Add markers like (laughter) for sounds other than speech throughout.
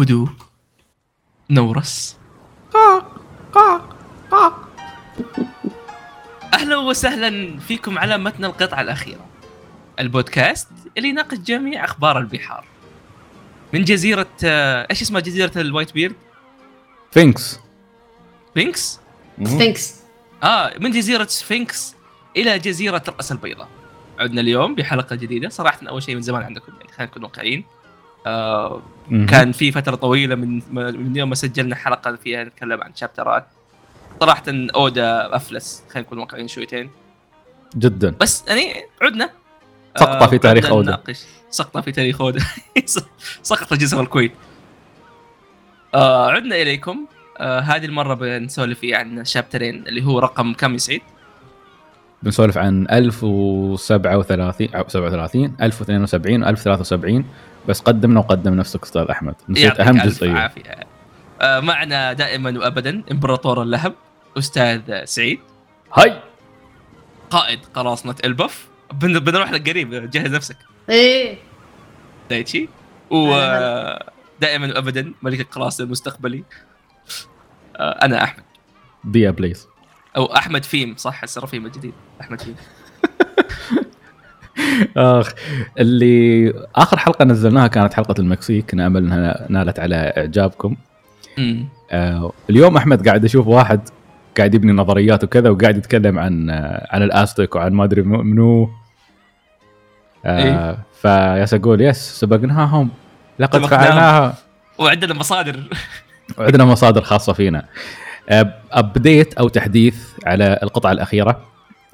هدوء نورس. أهلا وسهلا فيكم على متن القطعة الأخيرة. البودكاست اللي يناقش جميع أخبار البحار. من جزيرة آه، إيش اسمها جزيرة ال White Beard؟ فينكس. فينكس؟ سفنكس آه من جزيرة سفينكس إلى جزيرة الرأس البيضاء. عدنا اليوم بحلقة جديدة. صراحة أول شيء من زمان عندكم يعني خلينا نكون واقعيين. آه. كان في فترة طويلة من من يوم ما سجلنا حلقة فيها نتكلم عن شابترات صراحة أودا أفلس خلينا نكون واقعيين شويتين جدا بس يعني عدنا سقطة في تاريخ. نناقش. سقطة في تاريخ أودا (laughs) سقط جزر الكويت آه عدنا إليكم آه هذه المرة بنسولف فيه عن شابترين اللي هو رقم كم سعيد؟ بنسولف عن 1037 أو 37 1072 1073 بس قدمنا وقدم نفسك أستاذ أحمد. نسيت أهم جزئيه عافية. آه معنا دائما وابدا إمبراطور اللهب أستاذ سعيد. هاي. قائد قراصنة البف. بن- بنروح لك قريب جهز نفسك. إيه. دايتشي. هلا ودائما وابدا ملك القراصنة المستقبلي آه أنا أحمد. بيا please أو أحمد فيم صح هسه رفيم الجديد. أحمد فيم. (laughs) آخ اللي آخر حلقة نزلناها كانت حلقة المكسيك نأمل إنها نالت على إعجابكم. آه اليوم أحمد قاعد أشوف واحد قاعد يبني نظريات وكذا وقاعد يتكلم عن آه عن الأستيك وعن ما أدري منو- آه فياس أقول yes سبقناهم لقد. فعلناها. وعندنا مصادر. وعندنا مصادر خاصة فينا. ابديت أو تحديث على القطعة الأخيرة.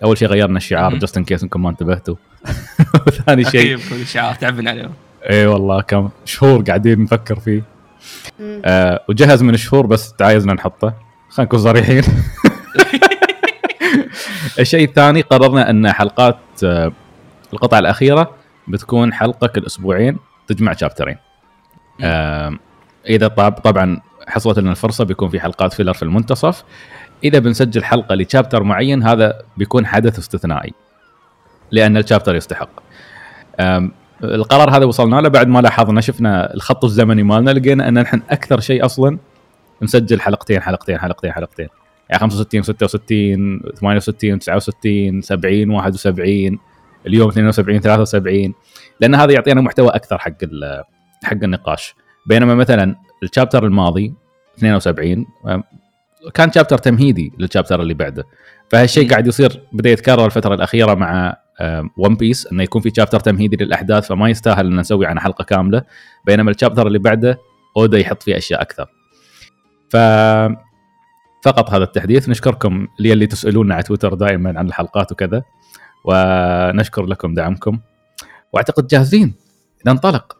أول شيء غيرنا الشعار. جست ان كيس إنكم ما انتبهتوا. (laughs) وثاني شيء. أكيد كل شعار تعبنا عليهم إي والله كم شهور قاعدين نفكر فيه. آه وجهز من الشهور بس تعايزنا نحطه. خلينا نكون صريحين. (laughs) الشيء الثاني قررنا إن حلقات آه القطعة الأخيرة بتكون حلقة كل أسبوعين تجمع شابترين. آه إذا طب طبعا حصلت لنا الفرصة بيكون في حلقات فيلر في المنتصف. إذا بنسجل حلقة لشابتر معين هذا بيكون حدث استثنائي لأن الشابتر يستحق. القرار هذا وصلنا له بعد ما لاحظنا شفنا الخط الزمني مالنا لقينا أن نحن أكثر شيء أصلا نسجل حلقتين حلقتين حلقتين حلقتين. يعني 65 66 68 69 70 71 اليوم 72 73 لأن هذا يعطينا محتوى أكثر حق حق النقاش. بينما مثلا الشابتر الماضي 72 آم، كان شابتر تمهيدي للشابتر اللي بعده. فهالشيء. قاعد يصير بدأ يتكرر الفترة الأخيرة مع ون بيس إنه يكون في شابتر تمهيدي للأحداث فما يستاهل إن نسوي عنه حلقة كاملة. بينما الشابتر اللي بعده أودا يحط فيه أشياء أكثر. ف فقط هذا التحديث. نشكركم اللي اللي تسألونا على تويتر دائما عن الحلقات وكذا. ونشكر لكم دعمكم. وأعتقد جاهزين. ننطلق.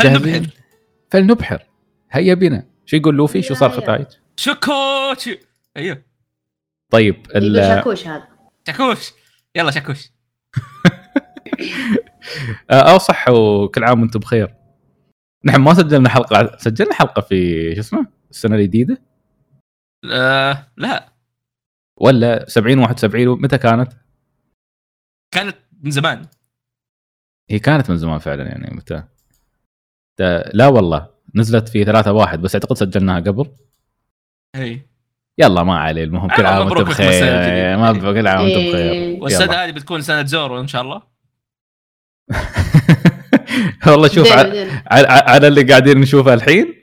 جاهزين؟ فلنبحر. فلنبحر هيا بنا. شو يقول لوفي؟ شو صار. ختايج شكوش أيوه. طيب ال- شاكوش هذا. شكوش يلا شكوش (laughs) آه، أو صح وكل عام وأنتم بخير. نحن ما سجلنا حلقة سجلنا حلقة في شو اسمه السنة الجديدة؟ آه لا. ولا 70 71 متى كانت؟ كانت من زمان. هي كانت من زمان فعلا يعني متى؟ لا والله نزلت في 3 واحد بس أعتقد سجلناها قبل. اي يلا ما عليه المهم كل عام وأنتم بخير. الجديدة. ما كل عام وأنتم إيه. بخير. والسنة يلا. هذه بتكون سنة زورو إن شاء الله. (laughs) والله شوف. على على اللي قاعدين نشوفه الحين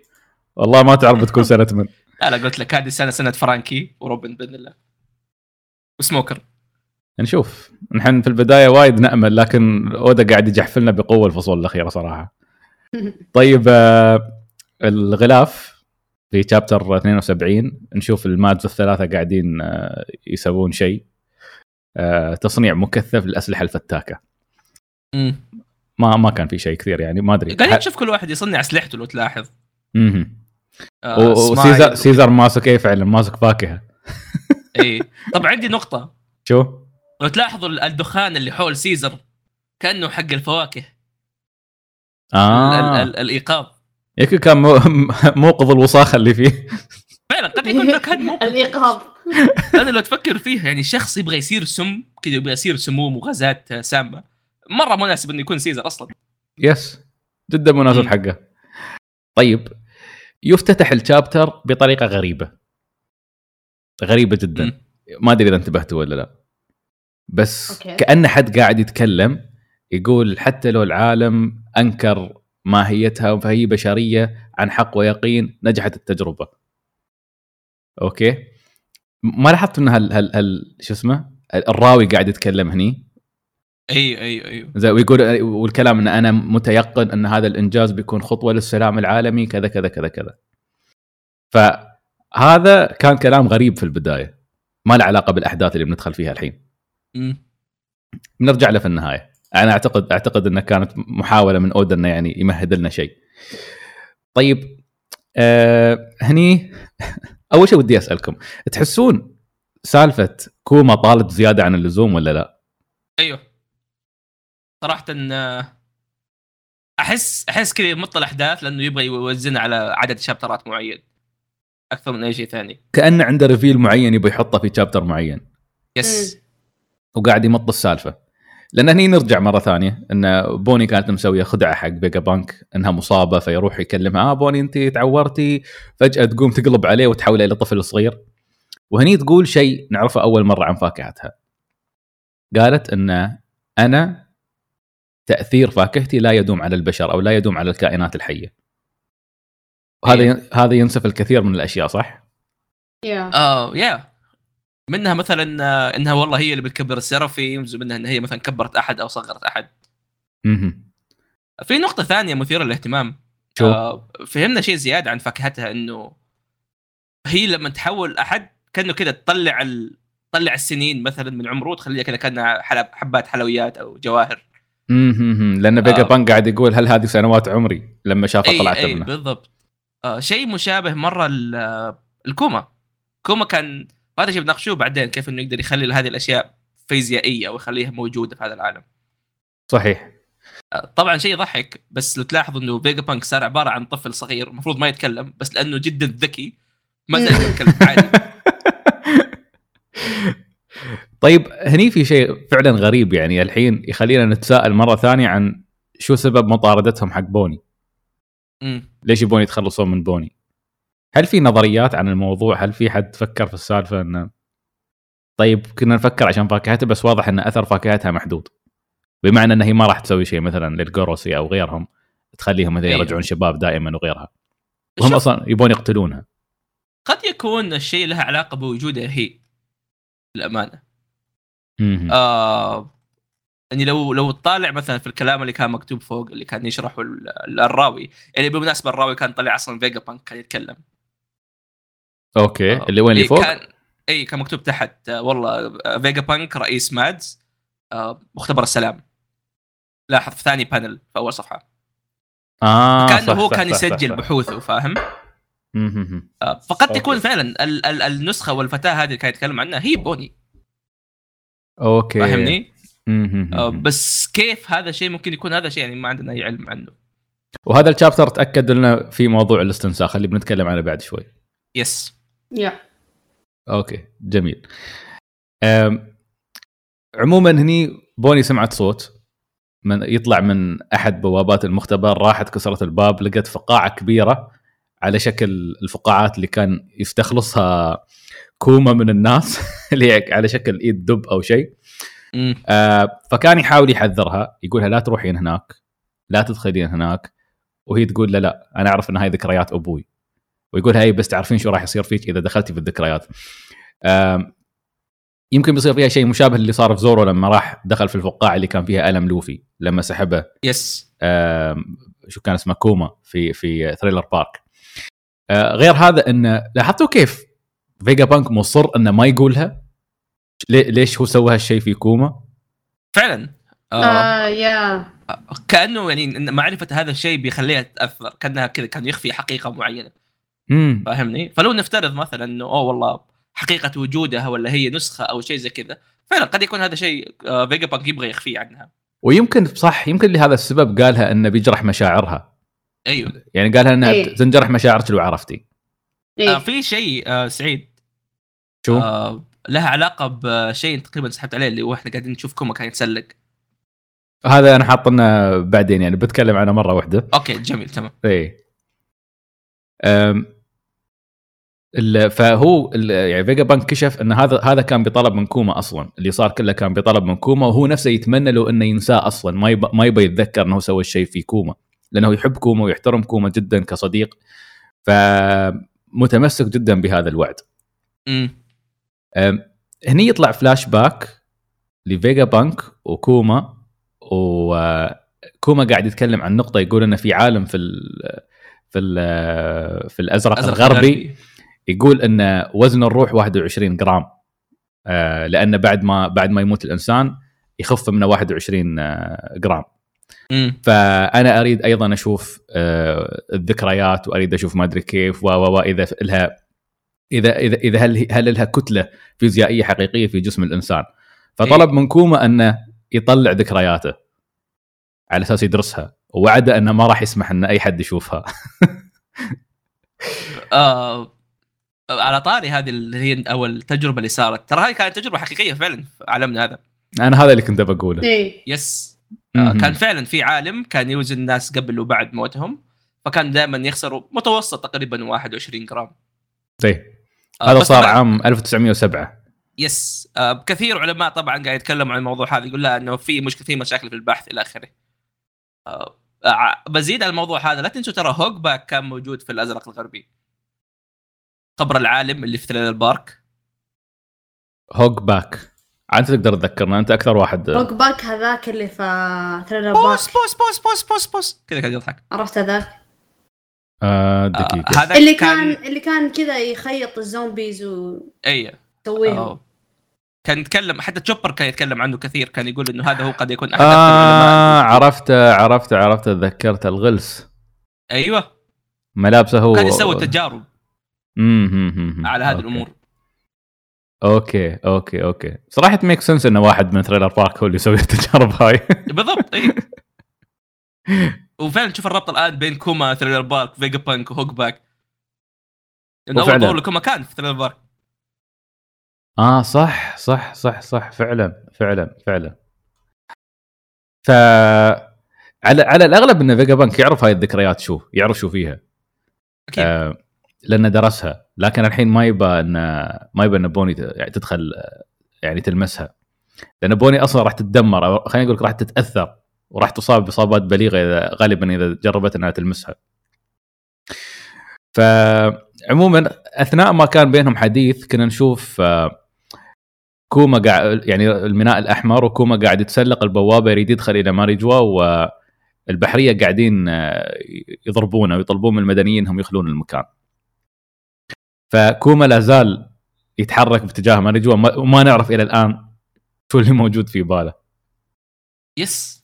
والله ما تعرف بتكون سنة من. لا لا قلت لك هذه السنة سنة فرانكي وروبن بإذن الله. وسموكر. نشوف. نحن في البداية وايد نأمل لكن أودا قاعد يجحفلنا بقوة الفصول الأخيرة صراحة. (laughs) طيب آه، الغلاف. في شابتر 72 نشوف المادز الثلاثة قاعدين آه، يسوون شيء. آه، تصنيع مكثف للاسلحه الفتاكة. ما ما كان في شيء كثير يعني ما أدري. قاعدين نشوف كل واحد يصنع أسلحته لو تلاحظ. آه، و- وسيزر. سيزر ماسك إيه فعلا؟ ماسك فاكهة. (laughs) اي طب عندي نقطة. شو؟ لو تلاحظوا الدخان اللي حول سيزر كأنه حق الفواكه. ال- آه ال- الإيقاظ. يمكن كان مو- (laughs) موقظ الوساخة اللي فيه. فعلا قد يكون ذاك هذا الايقاظ لأنه لو تفكر فيها يعني شخص يبغى يصير سم كذا يبغى يصير سموم وغازات سامه مرة مناسب إنه يكون سيزر أصلا. yes جدا مناسب. حقه. طيب. يفتتح ال chapter بطريقة غريبة. غريبة جدا. مم. ما أدري إذا انتبهتوا ولا لا. بس okay. كأن حد قاعد يتكلم يقول حتى لو العالم أنكر ماهيتها فهي بشرية عن حق ويقين نجحت التجربة. okay؟ ما لاحظت إن هال هال, هال شو اسمه؟ الراوي قاعد يتكلم هني. أيوه أيوه أيوه زي ويقول والكلام إن أنا متيقن إن هذا الإنجاز بيكون خطوة للسلام العالمي كذا كذا كذا كذا. فهذا كان كلام غريب في البداية. ما له علاقة بالأحداث اللي بندخل فيها الحين. مم. بنرجع له في النهاية. أنا أعتقد أعتقد إنها كانت محاولة من اودا إنه يعني يمهد لنا شيء. طيب آه هني أول شيء ودي أسألكم تحسون سالفة كوما طالت زيادة عن اللزوم ولا لا؟ أيوه. صراحة آه، أحس أحس كذا يمط الاحداث لأنه يبغى يوزنها على عدد chapterات معين. أكثر من أي شيء ثاني. كأنه عنده reveal معين يبي يحطه في chapter معين. yes وقاعد يمط السالفة. لأن هني نرجع مرة ثانية إن بوني كانت مسوية خدعة حق بيجا بانك إنها مصابة فيروح يكلمها آه بوني انت تعورتي. فجأة تقوم تقلب عليه وتحوله إلى طفل صغير. وهني تقول شيء نعرفه أول مرة عن فاكهتها. قالت إن أنا تأثير فاكهتي لا يدوم على البشر أو لا يدوم على الكائنات الحية. وهذا هذا ينسف الكثير من الأشياء صح؟ يا آه يا منها مثلا آه، إنها والله هي اللي بتكبر السيرافيمز ومنها إن هي مثلا كبرت أحد أو صغرت أحد مهم. في نقطة ثانية مثيرة للاهتمام شو؟ آه فهمنا شيء زيادة عن فاكهتها إنه هي لما تحول أحد كأنه كذا تطلع ال... تطلع السنين مثلا من عمره وتخليها كذا كأنها حلب حبات حلويات أو جواهر مهم. لأن بيجا آه. بانك قاعد يقول هل هذه سنوات عمري لما شافها إي طلعت إي ابنه بالضبط آه شيء مشابه مرة آه، الكوما كوما كان هذا شيء بناقشوه بعدين كيف إنه يقدر يخلي هذه الأشياء فيزيائية ويخليها موجودة في هذا العالم صحيح آه، طبعا شيء يضحك بس لو تلاحظ إنه فيجا بانك صار عبارة عن طفل صغير المفروض ما يتكلم بس لأنه جدا ذكي ما زال يتكلم (laughs) عادي طيب هني في شيء فعلا غريب يعني الحين يخلينا نتساءل مرة ثانية عن شو سبب مطاردتهم حق بوني؟ أمم. ليش يبون يتخلصون من بوني؟ هل في نظريات عن الموضوع؟ هل في حد فكر في السالفة انه طيب كنا نفكر عشان فاكهتها بس واضح إن أثر فاكهتها محدود بمعنى إن هي ما راح تسوي شيء مثلا للجوروسي أو غيرهم تخليهم مثلا أيوه. يرجعون شباب دائما وغيرها وهم شوف، أصلا يبون يقتلونها قد يكون الشيء له علاقة بوجودها هي للأمانة. آه يعني لو لو تطالع مثلا في الكلام اللي كان مكتوب فوق اللي كان يشرحه ال- الراوي يعني بالمناسبة الراوي كان طلع أصلا فيجا بانك كان يتكلم okay آه، اللي وين اللي إيه، فوق؟ كان اي كان مكتوب تحت. آه، والله آه، فيجا بانك رئيس مادز. آه، مختبر السلام. لاحظ في ثاني panel في أول صفحة. آه كأنه هو صح كان صح يسجل صح. بحوثه فاهم. آه، فقد. تكون فعلا ال- ال- النسخة والفتاة هذه اللي كان يتكلم عنها هي بوني. okay. فاهمني. آه، بس كيف هذا الشيء ممكن يكون هذا شيء؟ يعني ما عندنا أي علم عنه. وهذا ال chapter تأكد لنا في موضوع الاستنساخ اللي بنتكلم عنه بعد شوي. يس يا أوكي جميل. عموما هني بوني سمعت صوت من يطلع من أحد بوابات المختبر راحت كسرت الباب لقت فقاعة كبيرة على شكل الفقاعات اللي كان يستخلصها كوما من الناس (laughs) اللي على شكل إيد دب أو شيء. آه، فكان يحاول يحذرها يقولها لا تروحين هناك لا تدخلين هناك وهي تقول له لا أنا أعرف إن هاي ذكريات أبوي. ويقول هاي بس تعرفين شو راح يصير فيك إذا دخلتي في الذكريات. يمكن بيصير فيها شيء مشابه اللي صار في زورو لما راح دخل في الفقاعة اللي كان فيها ألم لوفي لما سحبه. yes شو كان اسمه؟ كوما في في ثريلر بارك. آه، غير هذا إنه لاحظتوا كيف فيجا بانك مصر إنه ما يقولها؟ ليش هو سوى هالشيء في كوما؟ فعلا. آه. آه يا كأنه يعني معرفه هذا الشيء بيخليها تأثر كأنها كذا كان يخفي حقيقة معينة. امم فاهمني؟ فلو نفترض مثلا إنه أوه والله حقيقة وجودها ولا هي نسخة أو شيء زي كذا فعلا قد يكون هذا شيء آه، فيجا بانك يبغى يخفيه عنها. ويمكن صح يمكن لهذا السبب قالها إنه بيجرح مشاعرها. أيوه. يعني قالها إنها إيه. تنجرح مشاعرك لو عرفتي؟ آه إيه في شيء آه سعيد. شو؟ آه لها علاقة بشيء تقريبا سحبت عليه اللي هو إحنا قاعدين نشوف كوما كان يتسلق. هذا أنا حاط لنا بعدين يعني بتكلم عنه مرة واحدة. okay جميل تمام. إيه. ال- فهو يعني فيجا بانك كشف إن هذا هذا كان بطلب من كوما أصلا. اللي صار كله كان بطلب من كوما وهو نفسه يتمنى له إنه ينساه أصلا. ما يبى ما يبى يتذكر إنه سوى الشيء في كوما. لأنه يحب كوما ويحترم كوما جدا كصديق. فمتمسك جدا بهذا الوعد. امم هني يطلع فلاش باك لفيجا بانك وكوما وكوما قاعد يتكلم عن نقطة يقول إنه في عالم في ال في ال في الأزرق أزرق الغربي. يقول إن وزن الروح 21 جرام. آه، لأن بعد ما بعد ما يموت الإنسان يخف منه 21 آه، جرام. امم فأنا أريد أيضا أشوف آه، الذكريات وأريد أشوف ما أدري كيف و و و اذا لها اذا اذا إذا هل هل لها كتلة فيزيائية حقيقية في جسم الإنسان. فطلب من كوما انه يطلع ذكرياته على أساس يدرسها ووعد أنه ما راح يسمح أن أي حد يشوفها. (laughs) آه على طاري هذه اللي هي أو التجربة اللي صارت. ترى هذه كانت تجربة حقيقية فعلا في عالمنا هذا. أنا هذا اللي كنت بقوله إيه. yes. آه. كان فعلا في عالم كان يوزن الناس قبل وبعد موتهم فكان دائما يخسروا متوسط تقريبا 21 جرام. زي آه هذا صار طبعاً- عام 1907 yes. آه كثير علماء طبعا قاعد يتكلموا عن الموضوع هذا يقول لا إنه في مش كثير مشاكل في البحث إلى آخره. آه آه، بزيد على الموضوع هذا لا تنسوا ترى هوك باك كان موجود في الأزرق الغربي. قبر العالم اللي في ثريلر بارك هوك باك. أنت تقدر تذكرنا أنت أكثر واحد. روك باك هذاك اللي في ثريلر بوس بارك بوس بوس بوس بوس بوس. كذا كان يضحك. عرفت هذاك؟ آه آه دقيقه هذا اللي كان اللي كان كذا يخيط ال zombies اي ويسويهم أوه. كان يتكلم حتى تشوبر كان يتكلم عنه كثير. كان يقول إنه هذا هو قد يكون أحد آه العلماء. عرفت عرفت عرفت تذكرت. الغلس. أيوه. ملابسه هو. كان يسوي تجارب. على هذه okay. الأمور. okay okay okay. صراحة make sense إنه واحد من ثريلر بارك هو اللي يسوي التجارب هاي. (laughs) بالضبط إي. وفعلا تشوف الربط الآن بين كوما ثريلر بارك فيجا بانك وهوك باك لأنه اول. ظهور لكوما كان في ثريلر بارك آه صح صح صح صح. فعلا فعلا فعلا. ف على على الأغلب إن فيجا بانك يعرف هاي الذكريات شو يعرف شو فيها. أكيد. آه لأنه درسها لكن الحين ما يبى ان ما يبى إن بوني يعني تدخل يعني تلمسها لأن بوني أصلا راح تتدمر أو خلينا نقول راح تتأثر وراح تصاب بإصابات بليغة اذا غالبا إذا جربت إنها تلمسها. فعموما أثناء ما كان بينهم حديث كنا نشوف آه، كوما قاعد يعني الميناء الأحمر وكوما قاعد يتسلق البوابة يريد يدخل إلى ماريجوا والبحرية قاعدين آه، يضربونه ويطلبون من المدنيين إنهم يخلون المكان. فكوما لا زال يتحرك باتجاه ماريجوا وما- وما نعرف إلى الآن شو اللي موجود في باله. يس.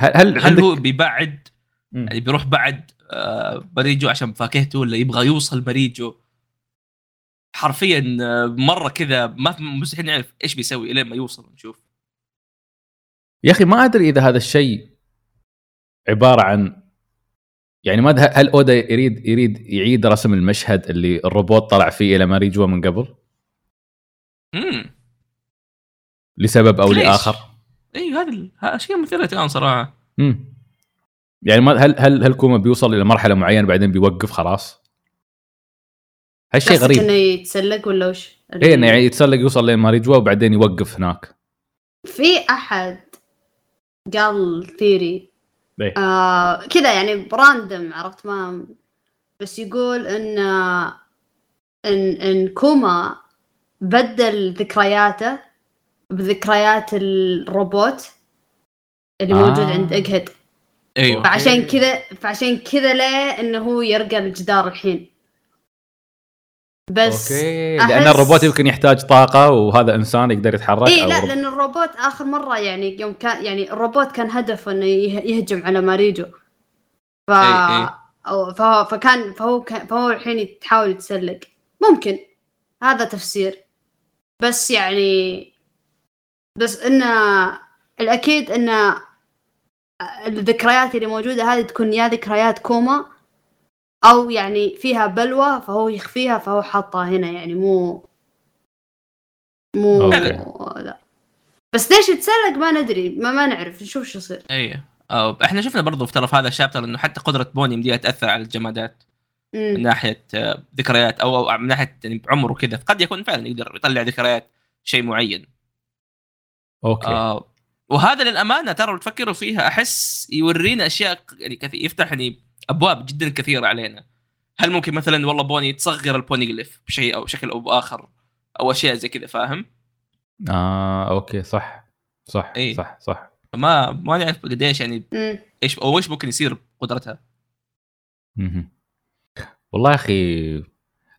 هل هل, هل هو بيبعد مم. يعني بيروح بعد آه، مريجو عشان فاكهته ولا يبغى يوصل مريجو حرفيا آه، مرة كذا ما مستحيل نعرف إيش بيسوي الين ما يوصل نشوف يا أخي ما أدري إذا هذا الشيء عبارة عن يعني ما هل أودا يريد يريد يعيد رسم المشهد اللي الروبوت طلع فيه إلى ماريجوا من قبل؟ امم لسبب أو ليش؟ لآخر؟ إي هذا ال- هذا شيء مثير للاهتمام صراحة. امم يعني ما هل هل هل كوما بيوصل إلى مرحلة معينة بعدين بيوقف خلاص؟ هالشيء غريب. إنه يتسلق ولا وش؟ إيه إنه يعني يتسلق يوصل لين ماريجوا وبعدين يوقف هناك. في أحد قال theory. آه كذا يعني ب random عرفت؟ ما بس يقول إن إن إن كوما بدل ذكرياته بذكريات الروبوت اللي آه. موجود عند إيجهيد أيوه. فعشان كذا فعشان كذا ليه إنه هو يرقى الجدار الحين. بس okay. أحس- لأن الروبوت يمكن يحتاج طاقة وهذا إنسان يقدر يتحرك إي لا لأن الروبوت آخر مرة يعني يوم كان يعني الروبوت كان هدفه إنه يه- يهجم على ماريجو. ف. أو فهو فكان فهو كان فهو الحين يحاول يتسلق. ممكن. هذا تفسير. بس يعني بس إنه الأكيد إنه الذكريات اللي موجودة هذه تكون يا ذكريات كوما أو يعني فيها بلوى فهو يخفيها فهو حاطها هنا يعني مو مو okay. لا. بس ليش يتسلق ما ندري ما, ما نعرف نشوف شو يصير. أيوه أو إحنا شفنا برضو في ترى في هذا ال chapter إنه حتى قدرة بوني مديها تأثر على الجمادات. من مم. ناحية آه، ذكريات أو أو من ناحية يعني عمر وكذا قد يكون فعلا يقدر يطلع ذكريات شيء معين. أوكي. آه وهذا للأمانة ترى لو تفكروا فيها أحس يورينا أشياء يعني كثير يفتح يعني أبواب جدا كثيرة علينا هل ممكن مثلا والله بوني تصغر ال Poneglyph بشيء أو بشكل أو بآخر أو أشياء زي كذا فاهم؟ آه أوكي صح صح إيه. صح صح فما ما نعرف قديش يعني مم. إيش أو إيش ممكن يصير بقدرتها مهم. والله يا أخي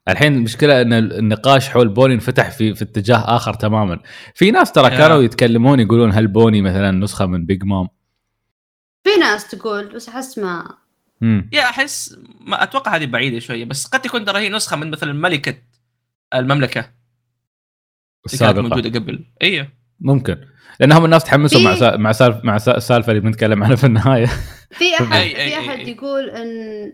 الحين المشكلة إن النقاش حول بوني انفتح في في اتجاه آخر تماما في ناس ترى. كانوا يتكلمون يقولون هل بوني مثلا نسخة من بيج مام في ناس تقول بس أحس ما امم يا أحس ما أتوقع هذه بعيدة شوية بس قد تكون ترى هي نسخة من مثلا ملكة المملكة اللي كانت السابقة. موجودة قبل. أيوه ممكن. لانهم الناس تحمسوا مع سا... مع سالف مع سا- السالفة اللي بنتكلم عنها في النهاية. في (laughs) احد أي- أي- في أحد. يقول ان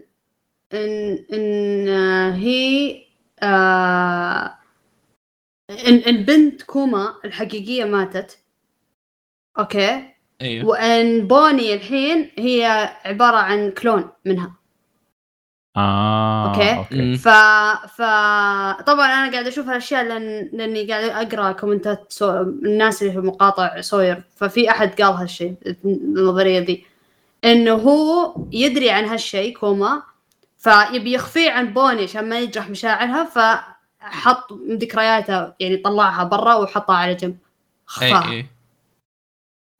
ان إن آه، هي آه ان إن بنت كوما الحقيقية ماتت. أوكي. أيوه وأن بوني الحين هي عبارة عن clone منها. آه أوكي. أوكي. مم. ف ف طبعا أنا قاعد أشوف هالأشياء لأن لأني قاعد أقرأ كومنتات سو... الناس اللي في مقاطع سوير ففي أحد قال هالشيء النظريه ذي. إنه هو يدري عن هالشيء كوما. فيبي يخفيه عن بوني عشان ما يجرح مشاعرها. فحط ذكرياتها يعني طلعها برا وحطها على جنب. اي خفاها. اي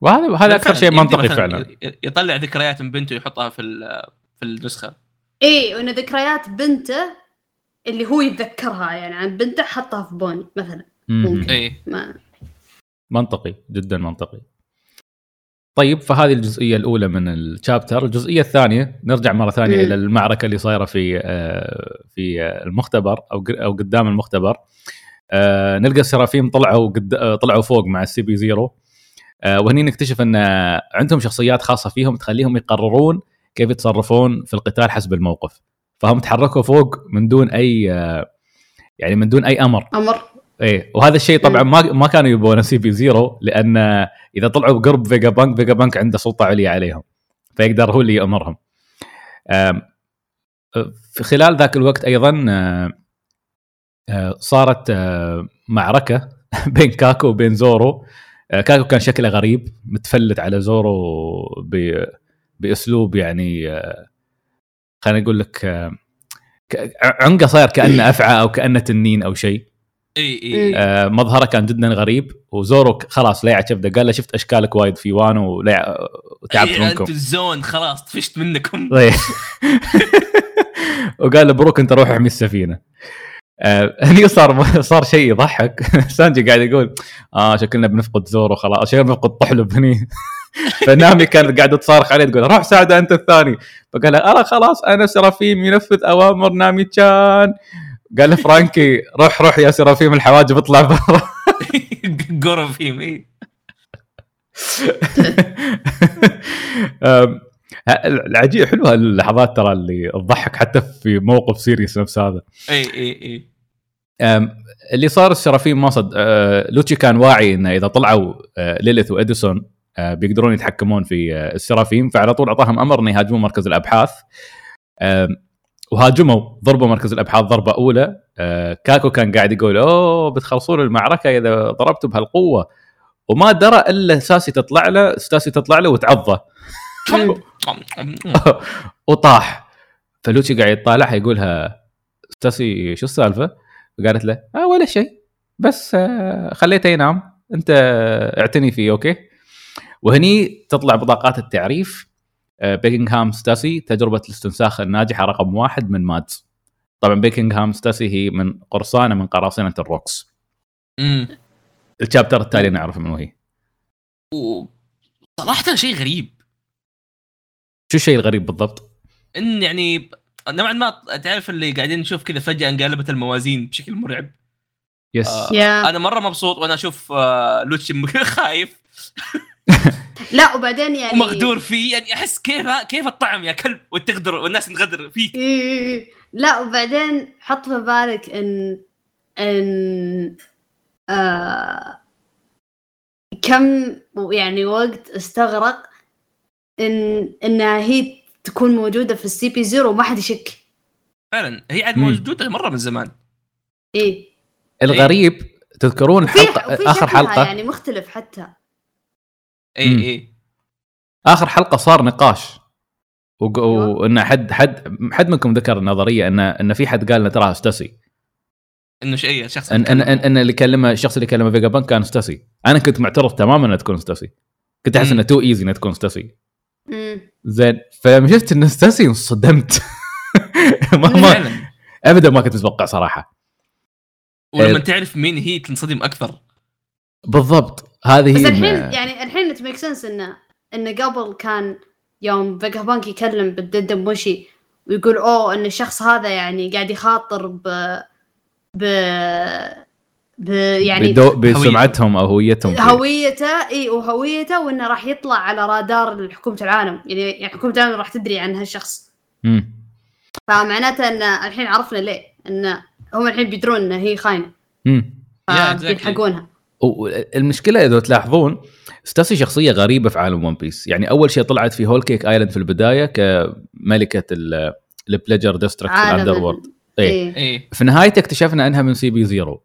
وهذا هذا أكثر شيء منطقي فعلا. ي- يطلع ذكريات من بنته يحطها في ال- في النسخة. اي وإن ذكريات بنته اللي هو يتذكرها يعني عن بنته حطها في بوني مثلا. مم. ممكن. اي ما منطقي جدا منطقي. طيب فهذه الجزئية الأولى من الشابتر الجزئية الثانية نرجع مرة ثانية مم. إلى المعركة اللي صايرة في آه، في المختبر أو ق- أو قدام المختبر. آه، نلقى السرافيم طلعوا قد... آه، طلعوا فوق مع ال CP Zero. وهني نكتشف أن آه، عندهم شخصيات خاصة فيهم تخليهم يقررون كيف يتصرفون في القتال حسب الموقف. فهم تحركوا فوق من دون أي آه، يعني من دون أي أمر. أمر. إيه وهذا الشيء طبعا ما ما كانوا يبونه CP Zero لأن إذا طلعوا بقرب فيجا بانك فيجا بانك عنده سلطة عليا عليهم. فيقدر هو اللي يأمرهم. في خلال ذاك الوقت أيضا آه، آه، صارت آه، معركة (laughs) بين كاكو وبين زورو. آه، كاكو كان شكله غريب متفلت على زورو ب- بأسلوب يعني آه، خلينا نقول لك آه، عنقه صاير كأنه أفعى أو كأنه تنين أو شيء. اي اي آه، مظهره كان جدا غريب وزورو خلاص ليع كبده قال له شفت أشكالك وايد في وانو وليع وتعبت إيه، منكم. أنتوا الزون خلاص طفشت منكم. طيب. (laughs) وقال له بروك أنت روح احمي السفينة. آه، (laughs) هني صار صار شيء يضحك. (laughs) سانجي قاعد يقول آه شكلنا بنفقد زورو خلاص شكلنا بنفقد طحلب هني. (laughs) فنامي كانت قاعدة تصارخ عليه تقول روح ساعد أنت الثاني. فقال لها أنا خلاص أنا سرافيم ينفذ أوامر نامي كان. قال له فرانكي روح روح يا سرافيم الحواجب اطلع برا. قرب فيهم اي أم، ه- العجيب حلوة اللحظات ترى اللي تضحك حتى في موقف serious نفس هذا. إي إي إي. اللي صار السرافيم ما صد أه، لوتشي كان واعي إنه إذا طلعوا أه، ليليث وإديسون أه، بيقدرون يتحكمون في السرافيم فعلى طول أعطاهم أمر إنه يهاجمون مركز الأبحاث. وهاجموا ضربوا مركز الأبحاث ضربة أولى. كاكو كان قاعد يقول أوه بتخلصون المعركة إذا ضربتوا بهالقوة. وما درى إلا ساسي تطلع له ستاسي تطلع له وتعضه. (laughs) وطاح فلوتشي قاعد يطالعها يقولها ستاسي شو السالفة؟ قالت له آه ولا شيء. بس آه خليته ينام. أنت اعتني فيه أوكي؟ وهني تطلع بطاقات التعريف. آه بيكنغهام ستاسي تجربة الاستنساخ الناجحة رقم واحد من مادز. طبعا بيكنغهام ستاسي هي من قرصانة من قراصنة الروكس. أمم. ال chapter التالي نعرف منو هي صراحة شيء غريب. شو الشيء الغريب بالضبط؟ إن يعني نوعا ما تعرف اللي قاعدين نشوف كذا فجأة انقلبت الموازين بشكل مرعب yes آه. yeah أنا مرة مبسوط وأنا أشوف آه، لوتشي (laughs) خايف لا وبعدين يعني ومغدور فيه يعني أحس كيف كيف الطعم يا كلب وتغدر والناس تغدر فيك إيه. لا وبعدين حط في بالك إن إن آه كم يعني وقت استغرق ان إنها هي تكون موجودة في ال CP Zero وما حد يشك. فعلا. هي عاد. موجودة مرة من زمان. إيه. الغريب تذكرون وفي حلقه وفي آخر حلقة؟ يعني مختلف حتى. اي. اي آخر حلقة صار نقاش. وق- أيوة. وإن حد حد حد منكم ذكر النظرية ان إن في حد قال تراها ستاسي إنه شيء شخص ان ان ان, إن اللي كلمه الشخص اللي كلمه فيجا بانك كان ستاسي أنا كنت معترض تماما إنها تكون ستاسي كنت أحس. إنها too easy إنها تكون ستاسي امم زين فلما شفت انه ستاسي انصدمت. (laughs) ما, ما فعلا. ابدا ما كنت متوقع صراحة. ولما إيه. تعرف مين هي تنصدم أكثر. بالضبط. هذه بس هي الحين إن- يعني الحين it make sense انه إنه قبل كان يوم فيجا بانك يكلم بالدن دن موشي ويقول أوه إن الشخص هذا يعني قاعد يخاطر ب ب ب يعني بدو- بسمعتهم أو هويتهم. هويته إي وهويته وإنه راح يطلع على رادار حكومه العالم يعني يعني حكومة العالم راح تدري عن هالشخص مم. فمعناته إن الحين عرفنا ليه إن هم الحين بيدرون ان هي خاينة مم. Yeah, exactly. فيلحقونها المشكلة إذا تلاحظون ستاسي شخصية غريبة في عالم ون بيس يعني أول شيء طلعت في Whole Cake Island في البداية كملكة ال- ال pleasure district في ال underworld إيه. إيه اي في نهايته اكتشفنا إنها من CP Zero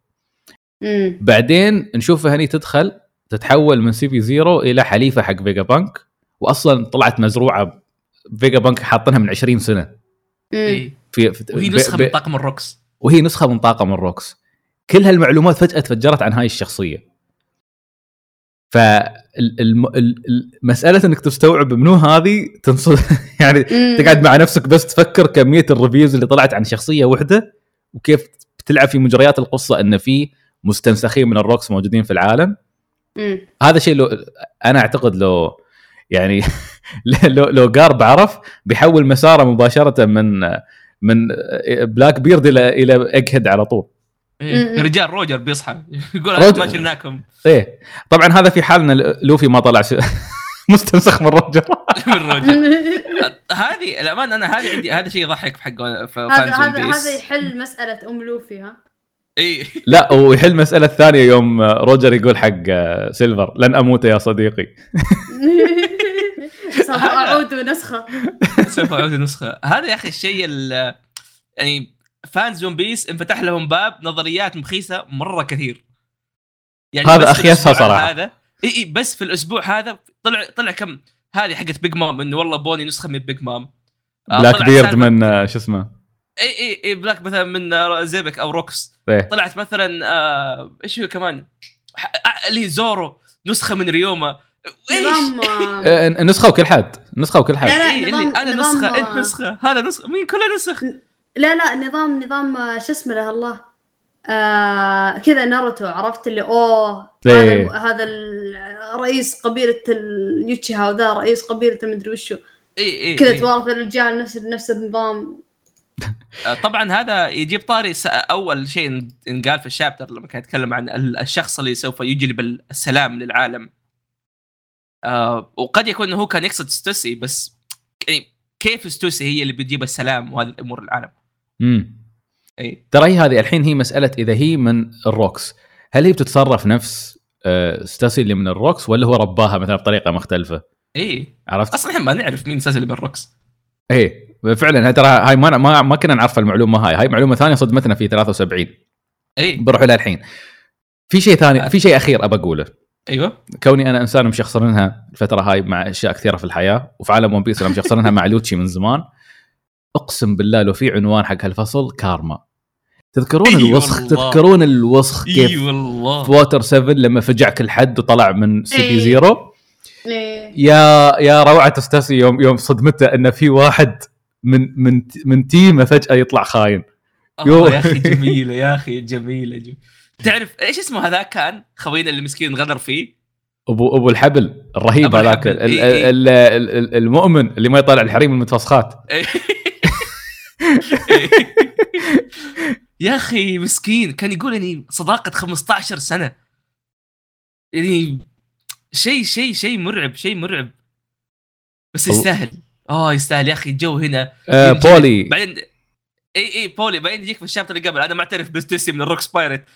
بعدين نشوفها هني تدخل تتحول من CP Zero إلى حليفة حق فيجا بانك. واصلا طلعت مزروعة فيجا بانك حاطينها من 20 سنة. اي في, في وهي نسخة من طاقم الروكس. وهي نسخة من طاقم الروكس. كل هالمعلومات فجأة تفجرت عن هاي الشخصية. فالمساله إنك تستوعب منو هذه تنصد (laughs) يعني تقعد مع نفسك بس تفكر كمية ال reveals اللي طلعت عن شخصية واحدة وكيف بتلعب في مجريات القصة إن في مستنسخين من الروكس موجودين في العالم. امم هذا شيء لو أنا أعتقد لو يعني (laughs) لو لو جارب عرف بيحول مساره مباشرة من من بلاك بيرد إلى إلى ايج هيد على طول. إيه. مم. رجال روجر بيصحى. (laughs) يقول روجر. ما شلناكم. إيه. طبعا هذا في حال ان لوفي ما طلع ش... (laughs) مستنسخ من روجر. من روجر. هذه الامانه أنا هذه عندي هذا شيء يضحك في حق هذا هذا يحل مسألة أم لوفي ها؟ إي. لا ويحل مساله ثانية يوم روجر يقول حق سيلفر لن أموت يا صديقي. (laughs) سوف أعود ونسخه سوف أعود النسخه هذا يا أخي الشيء ال- يعني fans ون بيس انفتح لهم باب نظريات مخيسة مرة كثير. يعني هذا بس في أخيسها الأسبوع صراحة. هذا إي إي بس في الأسبوع هذا طلع طلع كم هذه حقت بيج مام إنه والله بوني نسخة من بيج مام آه، بلاك بيرد من آه، شو اسمه؟ اي اي اي بلاك مثلا من آه، زيبك أو روكس. إيه. طلعت مثلا آه، إيش هو كمان؟ آه، اللي هي زورو نسخة من ريوما. إيش؟ نظام (laughs) آه، نسخة وكل حد. نسخة وكل حد. لا، لا، إيه، نظام- أنا نظام، نسخة آه، أنت نسخة. هذا نسخة. مين؟ كلها نسخ. لا لا نظام نظام آه، شو اسمه له الله؟ آه كذا ناروتو عرفت؟ اللي أوه هذا إيه. هذا ال- رئيس قبيلة اليوتشيها وذا رئيس قبيلة المدري وشو. إي إي كذا. توارث الرجال نفس نفس النظام. آه، طبعا هذا يجيب طاري أول شيء إنقال في الشابتر لما كان يتكلم عن ال- الشخص اللي سوف يجلب السلام للعالم. آه وقد يكون هو كان يقصد ستوسي بس يعني كيف ستوسي هي اللي بتجيب السلام وهذه الأمور للعالم؟ امم إي. ترى هي هذه الحين هي مسألة إذا هي من الروكس. هل هي بتتصرف نفس آه، ستاسي اللي من الروكس ولا هو رباها مثلا بطريقة مختلفة؟ إي. عرفت؟ أصلا ما نعرف مين أساسا اللي بالروكس إيه فعلا ترى هاي ما ما, ما كنا نعرف المعلومة هاي. هاي معلومة ثانية صدمتنا في 73 اي بروح لها الحين. في شيء ثاني في شيء أخير أبى أقوله. أيوه. كوني أنا إنسان مشخصنها الفترة هاي مع أشياء كثيرة في الحياة وفي عالم ون بيس أنا مشخصنها مع لوتشي من زمان. أقسم بالله لو في عنوان حق هالفصل كارما. تذكرون إي الوسخ؟ والله. تذكرون الوسخ اي كيف والله. في ووتر 7 لما فجع كل حد وطلع من سي بي. زيرو. يا يا روعة استاسي يوم يوم صدمته إن في واحد من من من تيمه فجأة يطلع خاين يو. آه، يا أخي (laughs) جميلة يا أخي جميلة جميلة. تعرف إيش اسمه هذا كان خوينا اللي مسكين غدر فيه ابو أبو الحبل الرهيب هذاك الحبل. ال- إي إي. ال- ال- ال- المؤمن اللي ما يطالع الحريم المتفسخات (laughs) يا أخي مسكين كان يقول يعني صداقة 15 سنة يعني شيء شيء شيء مرعب شيء مرعب. بس. يستاهل. آه يستاهل يا أخي الجو هنا آه بولي. بعدين إي إي بولي. بعدين يجيك في ال chapter اللي قبل. أنا معترف بستيسي من الروكس pirates (laughs)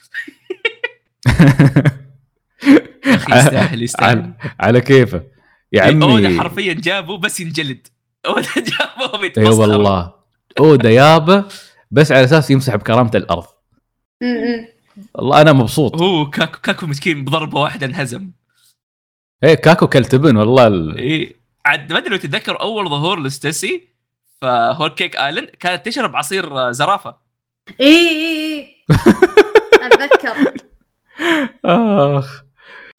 يا أخي يستاهل يستاهل. على, على كيفه. يا اودا عمي. حرفيا جابه بس ينجلد. (laughs) أودا جابه إي بيتمسخر والله. أودا يابه بس على أساس يمسح بكرامته الأرض. والله أنا مبسوط. هو كاكو كاكو مسكين بضربة واحدة انهزم. إيه كاكو كلتبن والله ال... إيه عاد ما أدري لو تتذكر أول ظهور لستاسي فهول كيك آيلاند كانت تشرب عصير آه، زرافة. اي اي اي أتذكر. آخ.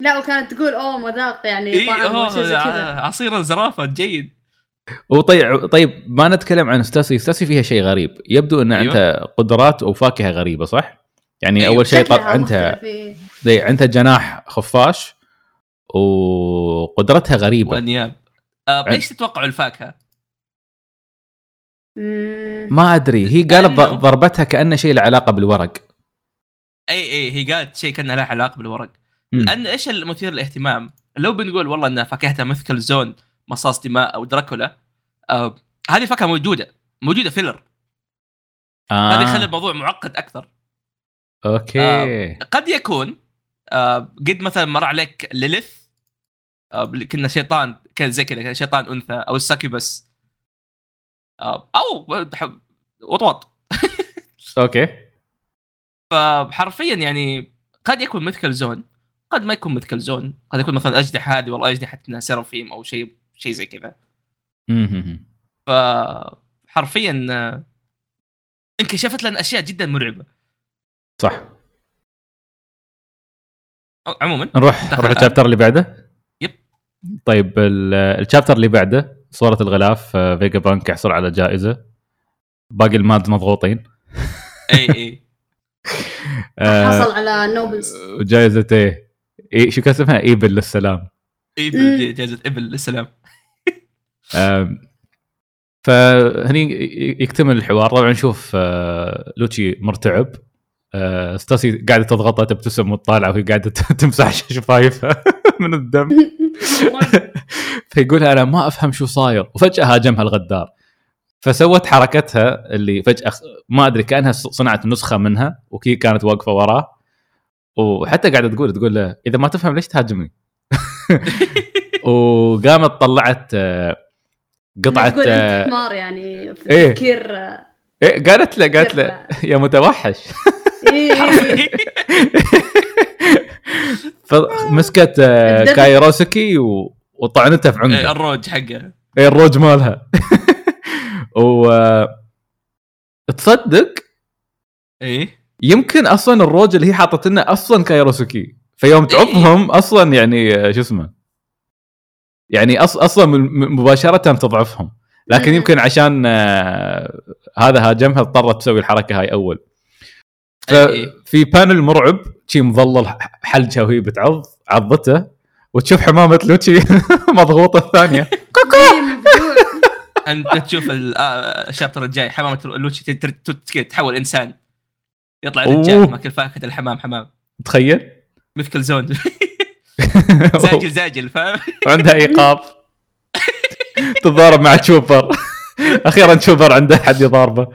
لا وكانت تقول أوه مذاق يعني كذا. ع- عصير الزرافة جيد. وطيب طيب ما نتكلم عن ستاسي. ستاسي فيها شيء غريب. يبدو إن أيوة. عندها قدرات وفاكهة غريبة صح؟ يعني أيوة. أول شيء طب عندها إيه. عندها جناح خفاش. وقدرتها غريبة. وانياب آه إيش تتوقعوا الفاكهة؟ ما أدري. هي قالت ضربتها كأنه شيء له علاقة بالورق. أي أي هي قالت شيء كان له علاقة بالورق. مم. لأن إيش المثير للاهتمام؟ لو بنقول والله إن فاكهتها مثل زون مصاص دماء أو دراكولا آه هذه فاكهة موجودة. موجودة فيلر. آه. هذا يخلي الموضوع معقد أكثر. okay. قد يكون آه قد مثلا مر عليك ليليث آه كنا شيطان كان زي كذا شيطان أنثى أو ال succubus. آه أو وطوط (laughs) okay. فحرفيا يعني قد يكون مثل zoan قد ما يكون مثل zoan قد يكون مثلا أجنحة هذه والله أجنحة إنها seraphim أو شيء شيء زي كذا. فحرفيا آه، انكشفت لنا أشياء جدا مرعبة. صح. عموما. نروح نروح. ال chapter اللي بعده. طيب ال- ال chapter اللي بعده صورة الغلاف آه، فيجا بانك يحصل على جائزة. باقي ال MADS مضغوطين. إي (laughs) إي. آه، حصل على نوبلز جائزة إيه؟ إيه شو كان اسمها؟ إيبل للسلام. اي جائزة ابل للسلام. (laughs) آم، فهني يكتمل الحوار. طبعا نشوف آه، لوتشي مرتعب. آه، ستاسي قاعدة تضغطه تبتسم وتطالع وهي قاعدة (laughs) تمسح شفايفها (laughs) من الدم. (laughs) فيقولها أنا ما أفهم شو صاير. وفجأة هاجمها الغدار. فسوت حركتها اللي فجأة ما أدري كأنها صنعت نسخة منها وكي كانت واقفة وراه. وحتى قاعدة تقول تقول له إذا ما تفهم ليش تهاجمني؟ وقامت طلعت آه، قطعه تقول آه، حمار يعني في إيه. إيه قالت له قالت له (laughs) يا متوحش. إيه، (laughs) إيه. فمسكت آه،. كايروسكي و- وطعنته في عنقه. إيه، الروج حقه. إيه الروج مالها. (laughs) و تصدق؟ إيه. يمكن أصلا الروج اللي هي حاطت لنا أصلا كايروسكي. فيوم تعضهم أصلا يعني آه، شو اسمه؟ يعني أص... أصلا مباشرة تضعفهم. لكن. يمكن عشان آه، هذا هاجمها اضطرت تسوي الحركة هاي أول. إيه،. ففي panel مرعب شي مظلل حلجها وهي بتعض عضته وتشوف حمامة لوتشي (laughs) مضغوطة الثانية. (laughs) مفجوع. (laughs) أنت تشوف ال- آه، الشابتر الجاي حمامة لوتشي ت- ت- ت- تتحول إنسان. يطلع. رجال ماكل فاكهة الحمام حمام. تخيل. مثل زون زاجل زاجل فاهم؟ وعندها إيقاف. تتضارب مع تشوبر. أخيرا تشوبر عنده حد يضاربه.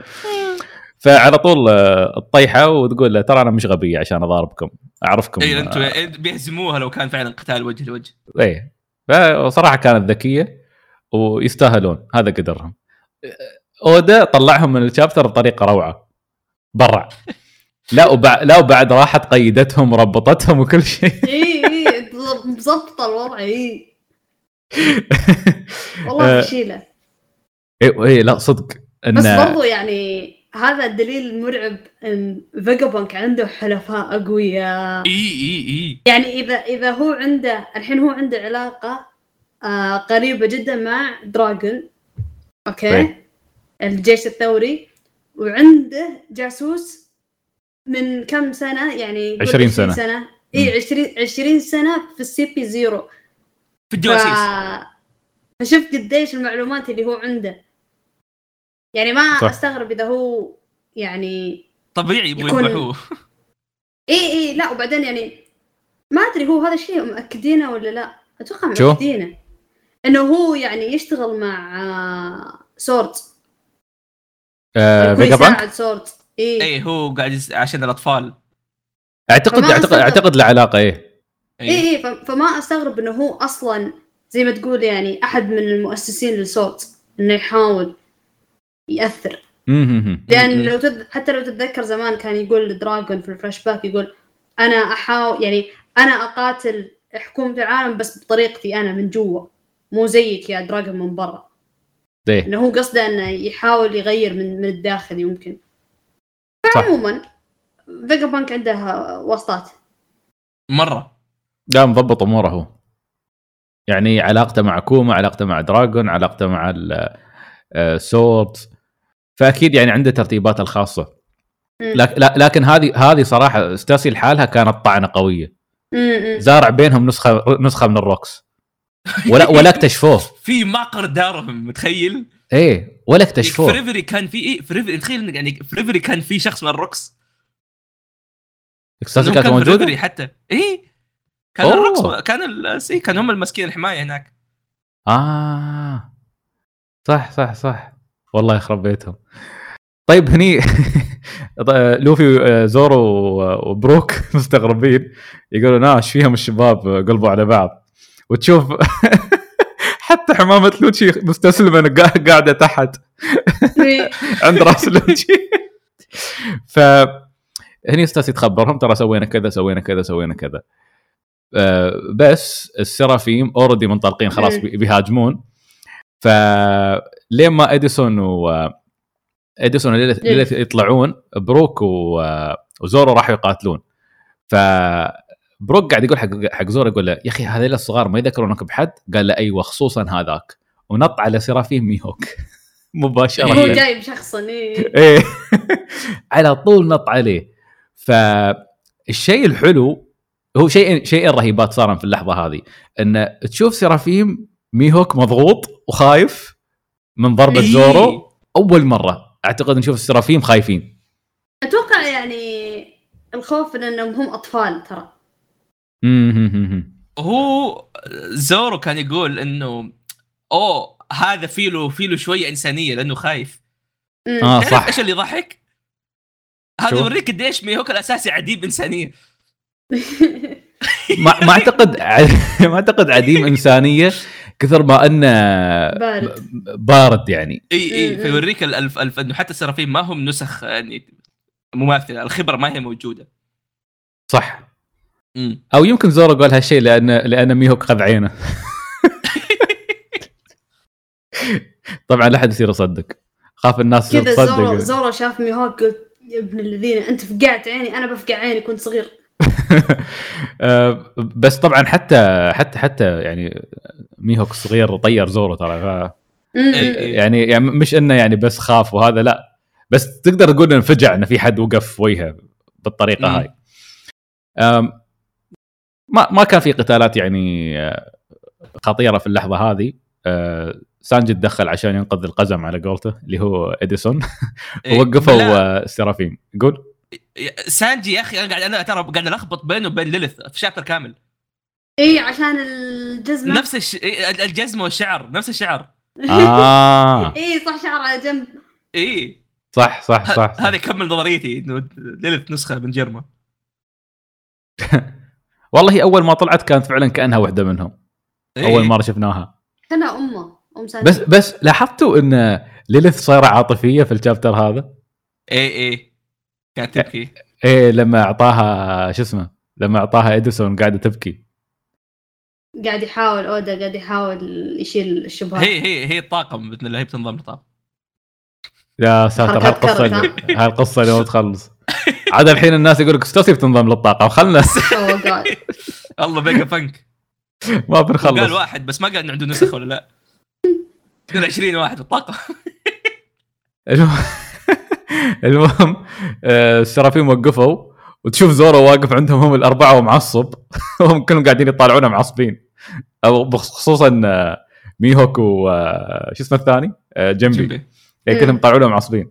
فعلى طول آه، تطيحه وتقول له ترى أنا مش غبيه عشان أضاربكم أعرفكم اي آه، أنتم بيهزموها لو كان فعلا قتال وجه لوجه. إيه. فصراحة كانت ذكية ويستاهلون هذا قدرهم. أودا طلعهم من ال chapter بطريقة روعة. برع. لا وبعد لا وبعد راحت قيدتهم وربطتهم وكل شيء. اي اي مظبطه الوضع اي (laughs) والله آه، فشيلة. إيه إيه، لا صدق بس ان برضو يعني هذا الدليل المرعب إن فيجا بانك عنده حلفاء أقوياء. إي إي إي. يعني إذا إذا هو عنده الحين هو عنده علاقة آه قريبة جدا مع دراجون okay؟ إيه. الجيش الثوري وعنده جاسوس من كم سنة؟ يعني قول 20 سنة. سنة. إي 20 20 سنة في السي بي زيرو. في الجواسيس. ف... فشوف قديش المعلومات اللي هو عنده. يعني ما صح. أستغرب إذا هو يعني طبيعي يبغوا يكون- يذبحوه. إي إي لا وبعدين يعني ما أدري هو هذا الشيء مأكدينه ولا لا. أتوقع؟ مأكدينه. إنه هو يعني يشتغل مع سورد آه فيجا بانك سورد إي. هو قاعد. عشان الأطفال. اعتقد اعتقد. أعتقد له علاقة إيه اي اي ف- فما أستغرب إنه هو أصلا زي ما تقول يعني أحد من المؤسسين للسورد إنه يحاول يأثر. لأن لو تد... حتى لو تتذكر زمان كان يقول الدراجون في الفلاش باك يقول أنا احاول يعني أنا أقاتل حكومة العالم بس بطريقتي أنا من جوا مو زيك يا دراجون من برا. إيه. إنه هو قصده إنه يحاول يغير من من الداخل يمكن. صح. عموما فيجا بانك عنده واسطات. مرة. لا مضبط أموره. هو يعني علاقته مع كوما علاقته مع دراجون علاقته مع السورد فأكيد يعني عنده ترتيباته الخاصة. لكن هذه هذه صراحة ستوسي لحالها كانت طعنة قوية. زارع بينهم نسخة نسخة من الروكس. ولا (laughs) ولا اكتشفوه. في عقر دارهم متخيل؟ إيه ولا اكتشفوه. فريفري كان في إيه فريفري تخيل يعني فريفري كان في شخص من الروكس. ستوسي إنهم كانت كان موجودة؟ فريفري حتى. إيه؟ كان أوه. الروكس كان إيه، كان هم المسكين الحماية هناك. آه. صح صح صح. والله يخرب بيتهم طيب هني (laughs) لوفي آه، زورو و- وبروك (laughs) مستغربين. يقولوا إيش فيهم الشباب آه، قلبوا على بعض؟ وتشوف (laughs) حتى حمامة لوتشي مستسلمة قا- قاعدة تحت. عند راس لوتشي. ف هني ستوسي تخبرهم ترى سوينا كذا سوينا كذا سوينا كذا. آه، بس السرافيم already منطلقين خلاص. بي- بيهاجمون فلين ما إديسون و إديسون ليلث. ليلث يطلعون بروك و... وزورو راحوا يقاتلون ف بروك قاعد يقول حق حق زورو يقول له يا أخي هذول الصغار ما يذكرونك بحد؟ قال له أيوه خصوصا هذاك ونط على سرافيم ميهوك (laughs) مباشرة هو جاي شخصيا إيه. إيه (laughs) على طول نط عليه فالشيء الحلو هو شيء شيئين رهيبات صارن في اللحظة هذه إن تشوف سرافيم ميهوك مضغوط وخايف من ضربة إيه. زورو أول مرة أعتقد نشوف السرافيم خايفين أتوقع يعني الخوف من إنهم هم أطفال ترى. هو زورو كان يقول إنه أوه هذا في له في له شوية إنسانية لأنه خايف. آه تعرف صح إيش اللي يضحك؟ هذا؟ يوريك قديش ميهوك الأساسي عديم إنسانية ما, ما أعتقد ع- (laughs) ما أعتقد عديم إنسانية كثر ما أنه بارد. بارد يعني. إي إي مم. فيوريك ال- الف الف إنه حتى السرافيم ما هم نسخ يعني مماثله الخبرة ما هي موجودة. صح. امم أو يمكن زورو قال هالشيء لأن لأن ميهوك خذ عينه. (laughs) طبعا لا حد يصير يصدق. خاف الناس كذا تصدق. زورو زورو شاف ميهوك قلت يا ابن الذين أنت فقعت عيني أنا بفقع عيني كنت صغير. (laughs) بس طبعا حتى حتى حتى يعني ميهوك صغير طير زورو ترى ف. إيه، إيه. يعني يعني مش إنه يعني بس خاف وهذا لا بس تقدر تقول انه انفجع انه في حد وقف وجهه بالطريقة مم. هاي ما ما كان في قتالات يعني آه، خطيرة في اللحظة هذه آه، سانجي تدخل عشان ينقذ القزم على قولته اللي هو إديسون (laughs) إيه. ووقفوا آه، سيرافيم يقول سانجي يا أخي أنا قاعد أنا ترى قاعد ألخبط بينه وبين ليلث في chapter كامل. اي عشان الجزمة. نفس الش... إيه، الجزمة والشعر نفس الشعر. آه. (laughs) اي صح شعر على جنب. اي صح صح صح, صح. هذا يكمل نظريتي إنه ليلث نسخة من جيرما (laughs) والله هي أول ما طلعت كانت فعلا كأنها واحدة منهم. إيه. أول مرة شفناها. كأنها أمه أم سانجي. بس بس لاحظتوا إن ليلث صايرة عاطفية في ال chapter هذا؟ اي اي كانت تبكي. إيه لما أعطاها شو اسمه لما أعطاها إديسون قاعدة تبكي. قاعد يحاول أودا قاعد يحاول يشيل الشبهات هي هي هي الطاقم بإذن الله هي بتنضم للطاقم يا ساتر هالقصه هالقصه اللي ما تخلص. عاد الحين الناس يقول لك ستوسي بتنضم للطاقم وخلنا (laughs) Oh God. الله بيجا فنك ما قال بنخلص واحد بس ما قال انه عنده نسخ ولا لا؟ (laughs) قال 20 واحد في الطاقم (laughs) (laughs) المهم- آه، السرافيم وقفوا وتشوف زورو واقف عندهم هم الأربعة ومعصب. (laughs) هم كلهم قاعدين يطالعونه معصبين. أو خصوصا آه، ميهوك و آه، اسمه الثاني؟ جنبي جنبي. يعني كلهم يطالعونه معصبين.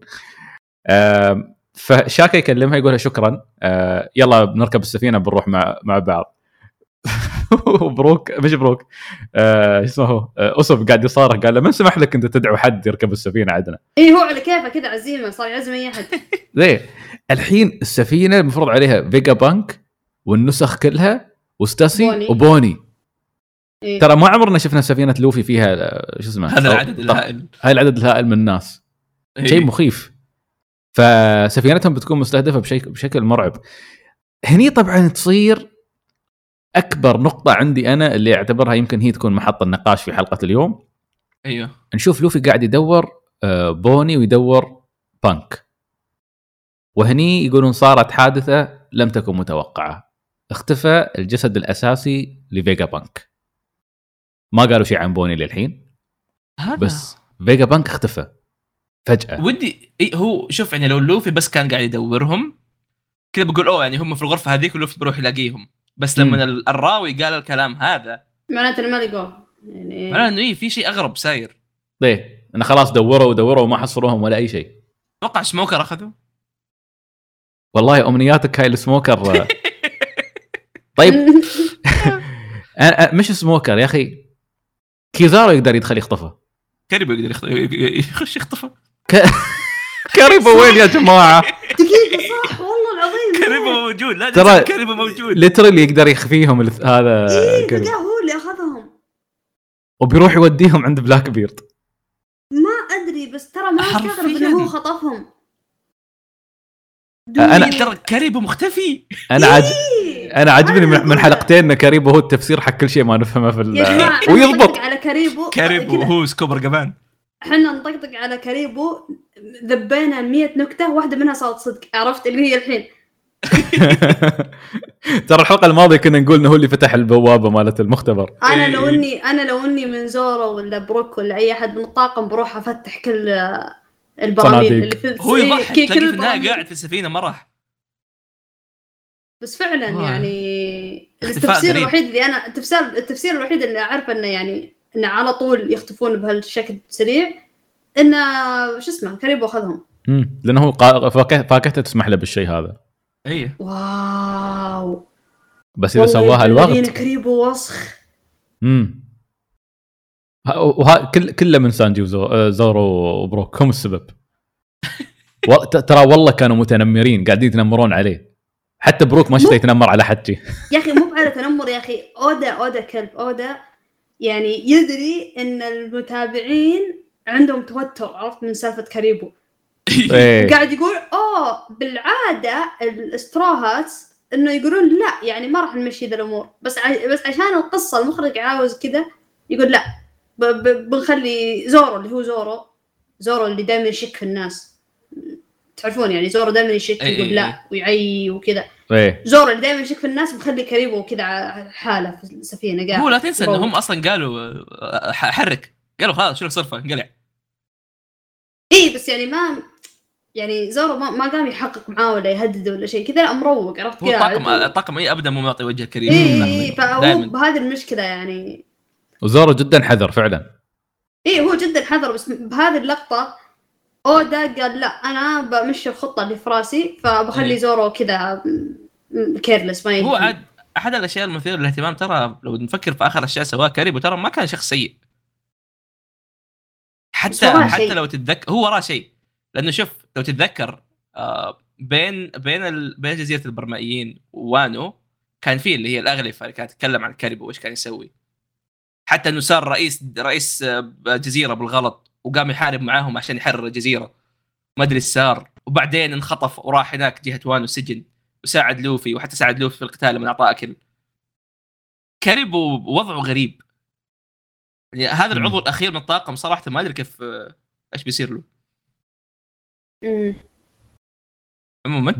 فشاكا يكلمها يقول لها شكرا يلا بنركب السفينة بنروح مع مع بعض. (laughs) وبروك مش بروك. آه، شو اسمه؟ هو آه، أوسوب قاعد يصارخ قال له من سمح لك أنت تدعو حد يركب السفينة عندنا. اي هو على كيفه كذا عزيمة صار يعزم أي أحد. (laughs) زين. الحين السفينة المفروض عليها فيجا بانك والنسخ كلها وستوسي بوني. وبوني. إيه. ترى ما عمرنا شفنا سفينة لوفي فيها آه، شو اسمه؟ هذا العدد الهائل. هاي العدد الهائل من الناس. إيه. شيء مخيف. فسفينتهم بتكون مستهدفة بشكل بشكل مرعب. هني طبعا تصير أكبر نقطة عندي أنا اللي أعتبرها يمكن هي تكون محط النقاش في حلقة اليوم. أيوه. نشوف لوفي قاعد يدور آه، بوني ويدور بانك. وهني يقولون صارت حادثة لم تكن متوقعة. اختفى الجسد الأساسي لفيجا بانك. ما قالوا شيء عن بوني للحين. هذا. بس فيجا بانك اختفى. فجأة. ودي إيه هو شوف يعني لو لوفي بس كان قاعد يدورهم كذا بقول أوه يعني هم في الغرفة هذيك ولوفي بيروح يلاقيهم. بس لما مم. ال- الراوي قال الكلام هذا معناته إنه ما لقوه. يعني معناه إنه إيه في شيء أغرب صاير. ليه؟ إنه خلاص دوروا ودوروا وما حصلوهم ولا أي شيء. أتوقع سموكر أخذوا؟ والله أمنياتك هاي السموكر. (laughs) طيب. (laughs) مش smoker يا أخي. كيزارو يقدر يدخل يخطفه. كاريبو يقدر يخش يخطفه. (laughs) كاريبو وين يا جماعة؟ دقيقة صح والله. العظيم (laughs) كاريبو موجود لا ترى- ترى كاريبو موجود. literally يقدر يخفيهم هذا كاريبو. لقاه هو اللي أخذهم. وبيروح يوديهم عند بلاك بيرد ما أدري بس ترى ما. أستغرب إنه هو خطفهم. أنا- ترى كاريبو مختفي. أنا عج... إيه. أنا عجبني من, أنا من حلقتين ان كاريبو هو التفسير حق كل شيء ما نفهمه في ال... (laughs) ويضبط. على كاريبو كاريبو. هو سكوبر جبان. إحنا نطقطق على كاريبو ذبينا 100 نكتة واحدة منها صارت صدق عرفت اللي هي الحين. (laughs) ترى الحلقة الماضية كنا نقول إنه هو اللي فتح البوابة مالت المختبر أنا إيه. لو اني أنا لو إني من زورو ولا بروك ولا أي أحد من الطاقم بروح أفتح كل البراميل. اللي في هو يضحك. النهاية قاعد في السفينة ما راح بس فعلا. يعني التفسير غريب. الوحيد اللي أنا التفسير التفسير الوحيد اللي اعرفه إنه يعني إنه على طول يختفون بهالشكل سريع إنه شو اسمه كاريبو اخذهم مم. لأنه هو فاكهته تسمح له بالشيء هذا إيه. wow. بس إذا سواها الوقت. كاريبو وسخ امم وها كل كله من سانجي وزو- آه، زورو وبروك هم السبب. (laughs) ترى والله كانوا متنمرين قاعدين يتنمرون عليه. حتى بروك ما شفته يتنمر على حجي. يا أخي مو على تنمر يا أخي. أودا أودا كلب أودا. يعني يدري إن المتابعين عندهم توتر عرفت؟ من سالفة كاريبو. (laughs) قاعد يقول أوه بالعادة الاستراهات إنه يقولون لا يعني ما راح نمشي ذا الأمور. بس ع... بس عشان القصة المخرج عاوز كذا يقول لا ب... ب... بنخلي زورو اللي هو زورو زورو اللي دائما يشك في الناس. تعرفون يعني زورو دائما يشك إيه يقول إيه لا ويعي وكذا. زورو اللي دائما يشك في الناس مخلي كاريبو كذا حالة في السفينة قاعد. هو لا تنسى. انهم أصلا قالوا حرك. قالوا خلاص شو لك صرفه انقلع. اي بس يعني ما يعني زورو ما, ما قام يحقق معاه ولا يهدده ولا شيء. كذا لا مروق عرفت هو كذا. الطاقم الطاقم اي ابدا مو معطي وجه كاريبو. اي اي فهو بهذه المشكلة يعني. وزورو جدا حذر فعلا. اي هو جدا حذر بس بهذه اللقطة أودا قال لا أنا بمشي الخطة اللي في راسي فبخلي إيه. زورو كذا careless ما يدري هو عاد أحد الأشياء المثيرة للاهتمام ترى لو نفكر في آخر أشياء سواها كاريبو ترى ما كان شخص سيء. حتى حتى شيء. لو تتذكر هو وراه شيء. لأنه شوف لو تتذكر آه بين بين ال... بين جزيرة البرمائيين ووانو كان في اللي هي الأغلفة اللي كانت تتكلم عن كاريبو وإيش كان يسوي. حتى إنه صار رئيس رئيس آه، جزيرة بالغلط وقام يحارب معاهم عشان يحرر الجزيرة. ما أدري إيش صار. وبعدين انخطف وراح هناك جهة وانو سجن وساعد لوفي وحتى ساعد لوفي في القتال لما اعطاه أكل. كاريبو وضعه غريب. يعني هذا العضو الأخير من الطاقم صراحة ما أدري كيف آه، إيش بيصير له. عموما.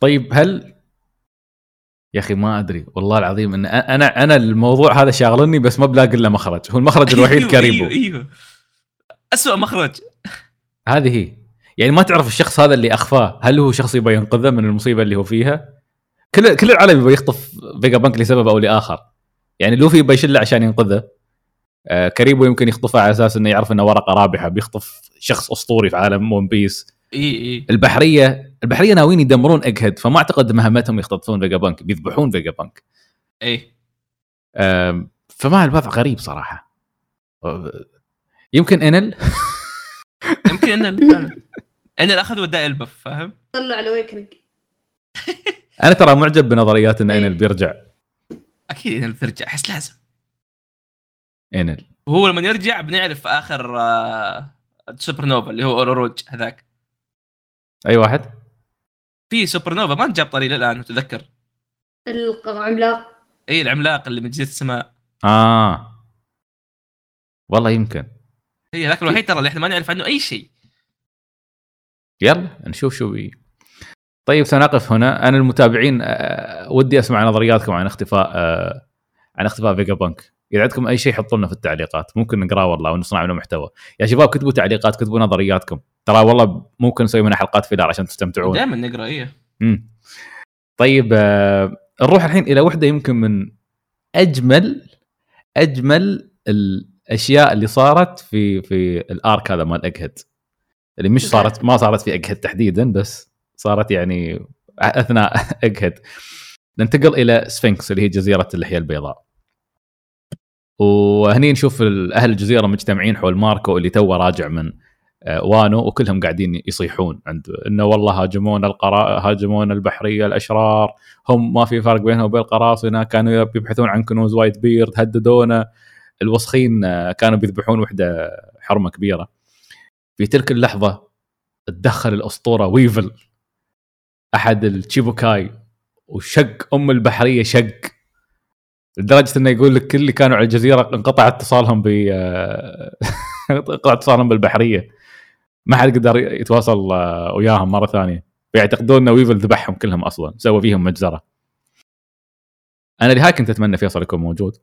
طيب هل يا أخي ما أدري والله العظيم إن أنا أنا الموضوع هذا شاغلني بس ما بلاقي إلا مخرج. هو المخرج الوحيد أيوه، كاريبو. أيوه أيوه. اسوء مخرج. هذه هي. يعني ما تعرف الشخص هذا اللي أخفاه هل هو شخص يبغى ينقذه من المصيبة اللي هو فيها؟ كل كل العالم يبغى يخطف فيجابانك لسبب أو لآخر. يعني لوفي يبغى يشله عشان ينقذه. آه كاريبو يمكن يخطفه على أساس إنه يعرف إنه ورقة رابحة بيخطف شخص أسطوري في عالم ون بيس إي إي. البحرية البحرية ناويين يدمرون اجهد فما أعتقد مهمتهم يختطفون فيجا بانك بيذبحون فيجا بانك اي فما الوضع غريب صراحة. آه، يمكن إنل؟ (laughs) يمكن ان ال- ان الاخذ وداه البف فاهم؟ (laughs) طلع الويكنج أنا ترى معجب بنظريات إن. إنل بيرجع. أكيد ان بترجع أحس لازم. إنل. وهو لما يرجع بنعرف آخر آه، سوبر نوفا اللي هو أوروروج هذاك. أي واحد؟ في سوبر نوفا ما جاب طاري الان تذكر. العملاق. إي العملاق اللي من جزيرة السماء. آه. والله يمكن. هي ذاك الوحيد ترى اللي إحنا ما نعرف عنه أي شيء. يلا نشوف شو بي. طيب سنقف هنا. أنا المتابعين آه، ودي أسمع نظرياتكم عن اختفاء آه، عن اختفاء فيجا بانك إذا عندكم أي شيء حطوا لنا في التعليقات ممكن نقرأه والله ونصنع منه محتوى. يا شباب كتبوا تعليقات كتبوا نظرياتكم. ترى والله ممكن نسوي منها حلقات filler عشان تستمتعون. دائما نقرأ إيه. مم. طيب آه، نروح الحين إلى وحدة يمكن من أجمل أجمل الأشياء اللي صارت في في ال arc هذا مال ايقهد اللي مش صارت ما صارت في ايقهد تحديدا بس صارت يعني أثناء (laughs) ايقهد ننتقل إلى سفنكس اللي هي جزيرة اللحيه البيضاء. وهني نشوف أهل الجزيرة مجتمعين حول ماركو اللي توه راجع من آه، وانو وكلهم قاعدين يصيحون عند إنه والله هاجمونا القرا هاجمونا البحرية الأشرار هم ما في فرق بينهم وبين القراصنة كانوا يبحثون عن كنوز وايت بيرد هددونا. الوسخين آه، كانوا بيذبحون وحدة حرمة كبيرة. في تلك اللحظة تدخل الأسطورة ويفل. أحد الشيتشيبوكاي وشق أم البحرية شق. لدرجة إنه يقول لك كل اللي كانوا على الجزيرة انقطع اتصالهم ب آه، (laughs) انقطع اتصالهم بالبحرية. ما حد قدر يتواصل آه، وياهم مرة ثانية. فيعتقدون إنه ويفل ذبحهم كلهم أصلا سوى فيهم مجزرة. أنا لهاي كنت أتمنى فيصل يكون موجود.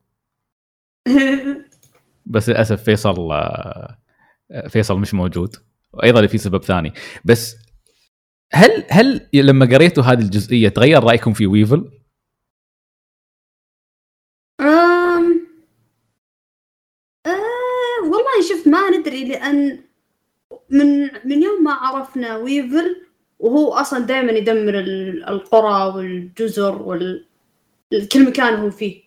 (laughs) بس للأسف فيصل آه، فيصل مش موجود. وأيضا في سبب ثاني. بس هل هل لما قريتوا هذه الجزئية تغير رأيكم في ويفل؟ أم... أه... والله ندري لأن من من يوم ما عرفنا ويفل وهو أصلا دائما يدمر القرى والجزر وال كل مكان هو فيه.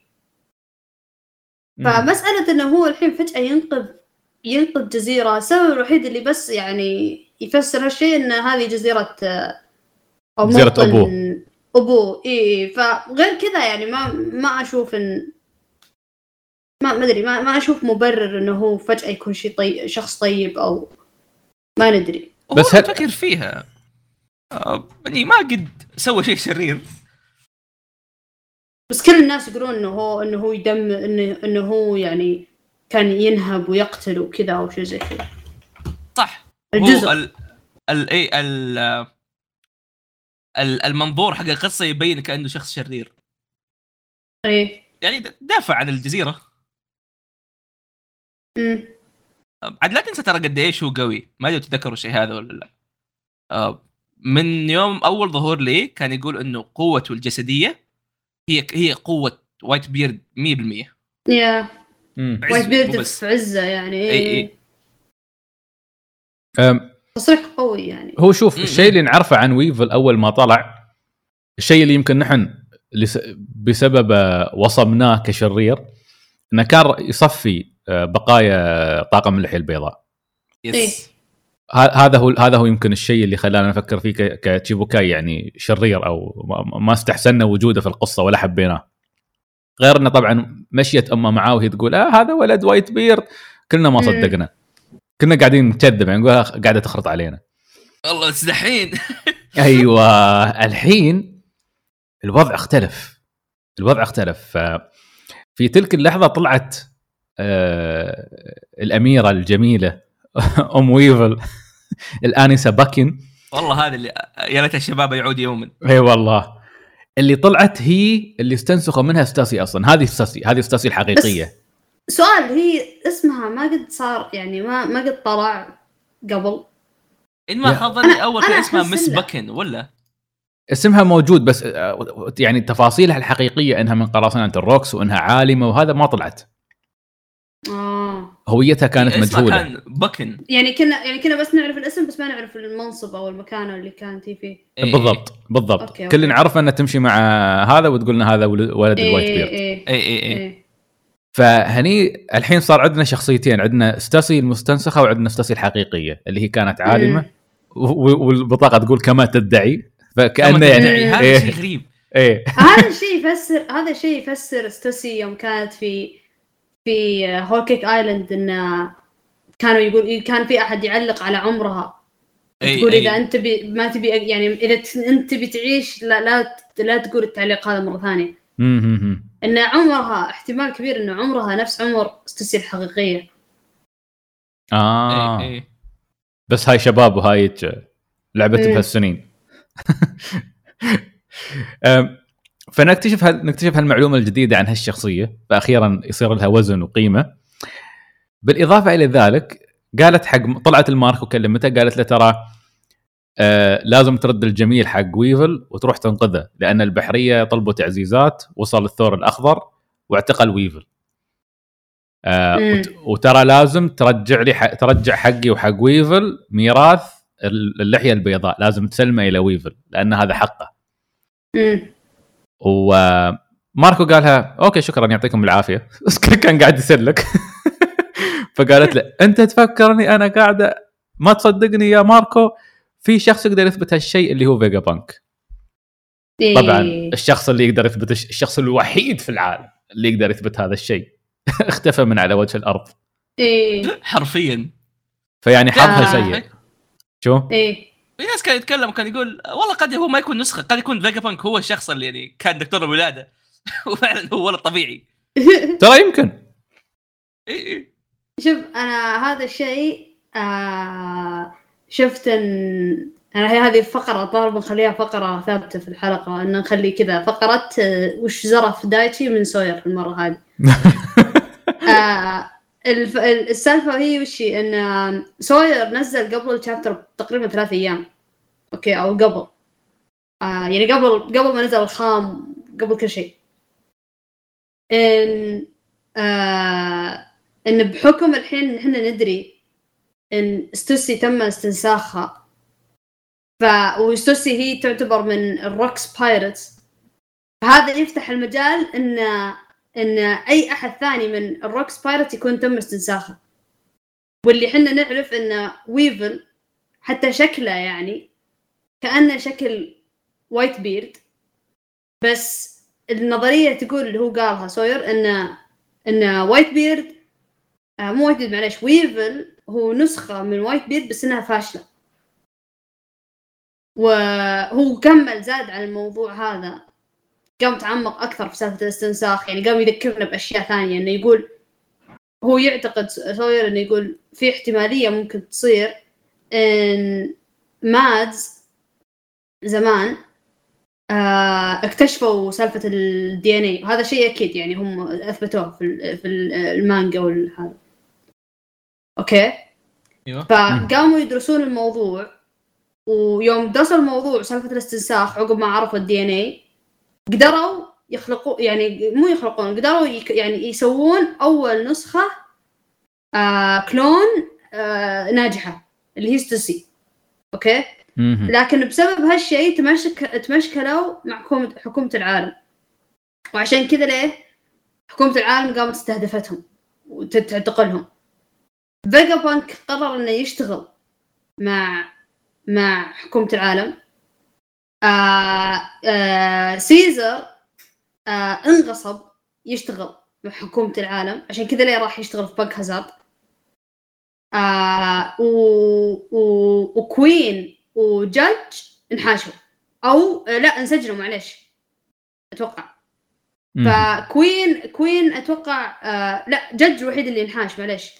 فمسألة إنه هو الحين فجأة ينقذ ينقذ جزيرة السبب الوحيد اللي بس يعني يفسر هالشيء إن هذه جزيرة أو جزيرة أبوه. أبوه. اي فغير كذا يعني ما ما أشوف إن ما ما أدري ما, ما أشوف مبرر إنه هو فجأة يكون شيء طيب شخص طيب أو ما ندري. بس هل... فكر فيها. آه يعني ما قد سوى شيء شرير. بس كل الناس يقولون إنه هو إنه هو يدم انه إنه هو يعني كان ينهب ويقتل وكذا أو شيء زي كذا. صح. الجزء. هو ال ال اي ال المنظور حق القصة يبين كأنه شخص شرير. إيه. يعني دافع عن الجزيرة. عاد لا تنسى ترى قد إيش هو قوي. ما أدري تتذكروا الشيء هذا ولا لا. آه، من يوم أول ظهور لي كان يقول إنه قوته الجسدية هي هي قوة Whitebeard 100% يا. Whitebeard في عزة يعني. إي إي. تصريح قوي يعني. هو شوف الشيء اللي نعرفه عن ويفل أول ما طلع الشيء اللي يمكن نحن بسبب وصمناه كشرير إنه كان يصفي بقايا طاقم اللحية البيضاء. yes إيه. هذا هو هذا هو يمكن الشيء اللي خلانا نفكر فيه ك Shichibukai يعني شرير أو ما استحسنا وجوده في القصة ولا حبيناه. غير انه طبعا مشيت أمه معاه وهي تقول آه هذا ولد Whitebeard. كلنا ما صدقنا. كنا قاعدين نكذب يعني نقول قاعدة تخرط علينا. والله دحين. (laughs) أيوه. الحين الوضع اختلف. الوضع اختلف. في تلك اللحظة طلعت آه الأميرة الجميلة (laughs) أم ويفل الآنسة باكن والله هذه اللي يا ليت الشباب يعود يوما. إي والله. اللي طلعت هي اللي استنسخوا منها ستاسي أصلا. هذه ستاسي هذه ستاسي الحقيقية. سؤال هي اسمها ما قد صار يعني ما ما قد طلع قبل؟ إن ما خاب ظني أول كان اسمها Miss باكن ولا؟ اسمها موجود بس آه، يعني تفاصيلها الحقيقية إنها من قراصنة الروكس وإنها عالمة وهذا ما طلعت. آه. هويتها كانت مجهولة. كان بكن. يعني كنا يعني كنا بس نعرف الاسم بس ما نعرف المنصب أو المكان اللي كانت فيه إيه. بالضبط بالضبط. okay كل نعرف أنها تمشي مع هذا وتقول لنا هذا ولد إيه ال Whitebeard. اي اي اي, إيه. فهني الحين صار عندنا شخصيتين عندنا ستاسي المستنسخة وعندنا ستاسي الحقيقية اللي هي كانت عالمة والبطاقة تقول كما تدعي. فكأنه يعني هذا إيه. شيء غريب. إيه. هذا الشيء يفسر هذا الشيء يفسر ستاسي يوم كانت في في هولكيك آيلاند إنه كانوا يقول كان في أحد يعلق على عمرها أي- تقول إذا أي. أنت بي ما تبي يعني إذا أنت تبي تعيش لا لا لا تقول التعليق هذا مرة ثانية. إن عمرها احتمال كبير انه عمرها نفس عمر ستوسي الحقيقية آه اي أي بس هاي شباب وهاي لعبه مم. بهالسنين (laughs) فنكتشف هال... نكتشف هالمعلومة الجديدة عن هالشخصية فاخيرا يصير لها وزن وقيمة. بالإضافة إلى ذلك قالت حق طلعت لماركو كلمته قالت له ترى آه لازم ترد الجميل حق ويفل وتروح تنقذه لأن البحرية طلبوا تعزيزات وصل الثور الأخضر واعتقل ويفل. آه. وت- وترى لازم ترجع لي ح... ترجع حقي وحق ويفل ميراث اللحية البيضاء لازم تسلمه إلى ويفل لأن هذا حقه. وماركو قالها okay شكرا يعطيكم العافية. (laughs) بس كان قاعد يسلك (laughs) فقالت له أنت تفكرني أنا قاعدة؟ ما تصدقني يا ماركو في شخص يقدر يثبت هالشيء اللي هو فيجا بانك. طبعا الشخص اللي يقدر يثبت الش- الشخص الوحيد في العالم اللي يقدر يثبت هذا الشيء. (laughs) اختفى من على وجه الأرض. إيه حرفيا. فيعني حظها آه. سيء. شو؟ إيه في ناس كان يتكلم وكان يقول والله قد هو ما يكون نسخة قد يكون فيجا بانك هو الشخص اللي يعني كان دكتور الولادة. (laughs) وفعلا هو ولد طبيعي. (laughs) ترى يمكن. إي إي. شوف أنا هذا الشيء آه شفت إن أنا هي هذه الفقره طالب نخليها فقرة ثابتة في الحلقة إن نخلي كذا. فقرة آه، وش زرف دايتشي من سوير المرة هذه. (laughs) آه الف... ال- السالفة هي وش هي؟ إن سوير نزل قبل ال chapter تقريبا ثلاث أيام. okay أو قبل. آه يعني قبل قبل ما نزل الخام قبل كل شيء. إن آه إن بحكم الحين إحنا ندري إن ستوسي تم استنساخها. ف وستوسي هي تعتبر من ال Rocks Pirates هذا يفتح المجال إن إن أي أحد ثاني من ال Rocks Pirates يكون تم استنساخه. واللي إحنا نعرف إن ويفل حتى شكله يعني كأنه شكل Whitebeard بس النظرية تقول اللي هو قالها سوير إن إن Whitebeard آه مو Whitebeard معليش ويفل هو نسخة من Whitebeard بس إنها فاشلة. وهو كمل زاد على الموضوع هذا. قام تعمق أكثر في سالفة الاستنساخ يعني قام يذكرنا بأشياء ثانية إنه يقول هو يعتقد سوير إنه يقول في احتمالية ممكن تصير إن MADS زمان آه اكتشفوا سالفة ال DNA وهذا شيء أكيد يعني هم أثبتوه في في ال- المانجا والهذا. okay؟ أيوه. فقاموا يدرسون الموضوع ويوم درسوا الموضوع سالفة الاستنساخ عقب ما عرفوا ال DNA قدروا يخلقوا يعني مو يخلقون قدروا يعني يسوون أول نسخة آه clone آه ناجحة اللي هي ستوسي. okay. لكن بسبب هالشيء تمشك تمشكلوا مع حكومة حكومة العالم. وعشان كذا ليه؟ حكومة العالم قامت استهدفتهم وتعتقلهم فيجا بانك قرر إنه يشتغل مع مع حكومة العالم. آه آه سيزر آه انغصب يشتغل مع حكومة العالم. عشان كذا ليه راح يشتغل في بنك هازارد؟ آه و... و... وكوين وجادج انحاشوا. أو آه، لا انسجنوا معليش. أتوقع. فكوين كوين أتوقع آه لا جدج الوحيد اللي انحاش معليش.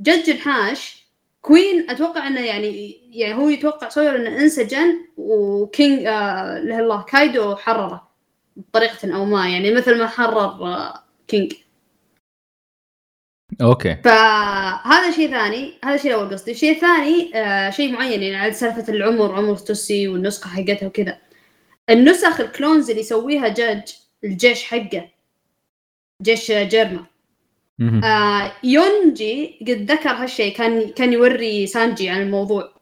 جدج انحاش كوين أتوقع إنه يعني يعني هو يتوقع سوير إنه انسجن وكينج آه له الله كايدو حرره بطريقة أو ما يعني مثل ما حرر آه كينج. okay. فهذا شيء ثاني هذا شيء الأول قصدي. الشيء الثاني آه شيء معين يعني على سالفة العمر عمر ستوسي والنسخة حقتها وكذا. النسخ ال clones اللي يسويها جاج الجيش حقه جيش جيرما. آه يونجي قد ذكر هالشيء كان كان يوري سانجي عن الموضوع.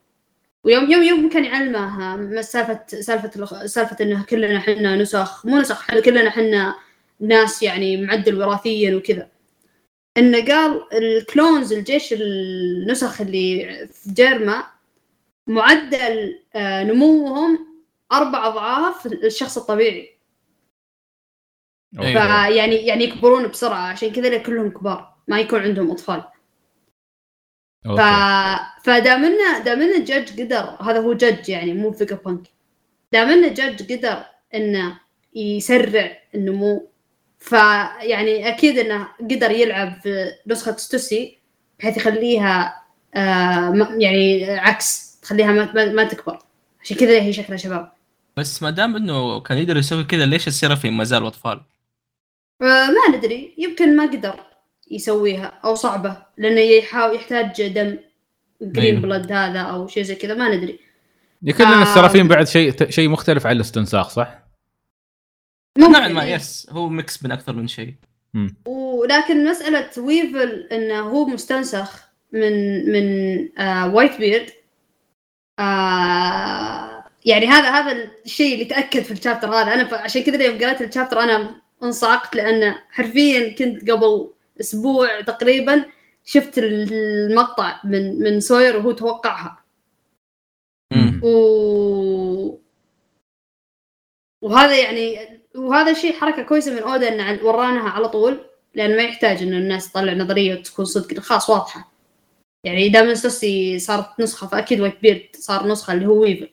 ويوم يوم يوم كان يعلمه سالفه سالفة سالفة إنه كلنا إحنا نسخ مو نسخ إحنا كلنا إحنا ناس يعني معدل وراثيا وكذا. إنه قال الكلونز الجيش النسخ اللي في جيرما معدل آه، نموهم أربع أضعاف الشخص الطبيعي. فيعني يعني يكبرون بسرعة عشان كذا كلهم كبار ما يكون عندهم أطفال. ف... okay. فدام انه دام انه جدج قدر هذا هو جدج يعني مو فيجا بانك دام انه جدج قدر إنه يسرع النمو. فيعني أكيد إنه قدر يلعب في نسخة ستوسي بحيث يخليها آه م- يعني عكس تخليها ما, ما, ما تكبر. عشان كذا هي شكلها شباب. بس ما دام إنه كان يقدر يسوي كذا ليش السيرافين ما زالوا أطفال؟ آه ما ندري يمكن ما قدر يسويها أو صعبة لأنه يحاول يحتاج دم green أيوه. blood هذا أو شيء زي كذا ما ندري يمكن آه. ان السرافين بعد شيء شيء مختلف عن الاستنساخ صح؟ نوعا ما. yes هو mix من أكثر من شيء. ولكن مسألة ويفل انه هو مستنسخ من من آه وايت بيرد آه يعني هذا هذا الشيء اللي تأكد في الشابتر هذا أنا عشان كذا يوم قرأت الشابتر أنا انصعقت لأن حرفيا كنت قبل أسبوع تقريبا شفت المقطع من من سوير وهو توقعها. و... وهذا يعني وهذا شيء حركة كويسة من اودا انه عن- ورانها على طول لأن ما يحتاج انه الناس تطلع نظرية وتكون صدق. خلاص واضحة. يعني دام سوسي صارت نسخة فأكيد وايت بيرد صار نسخة اللي هو ويفل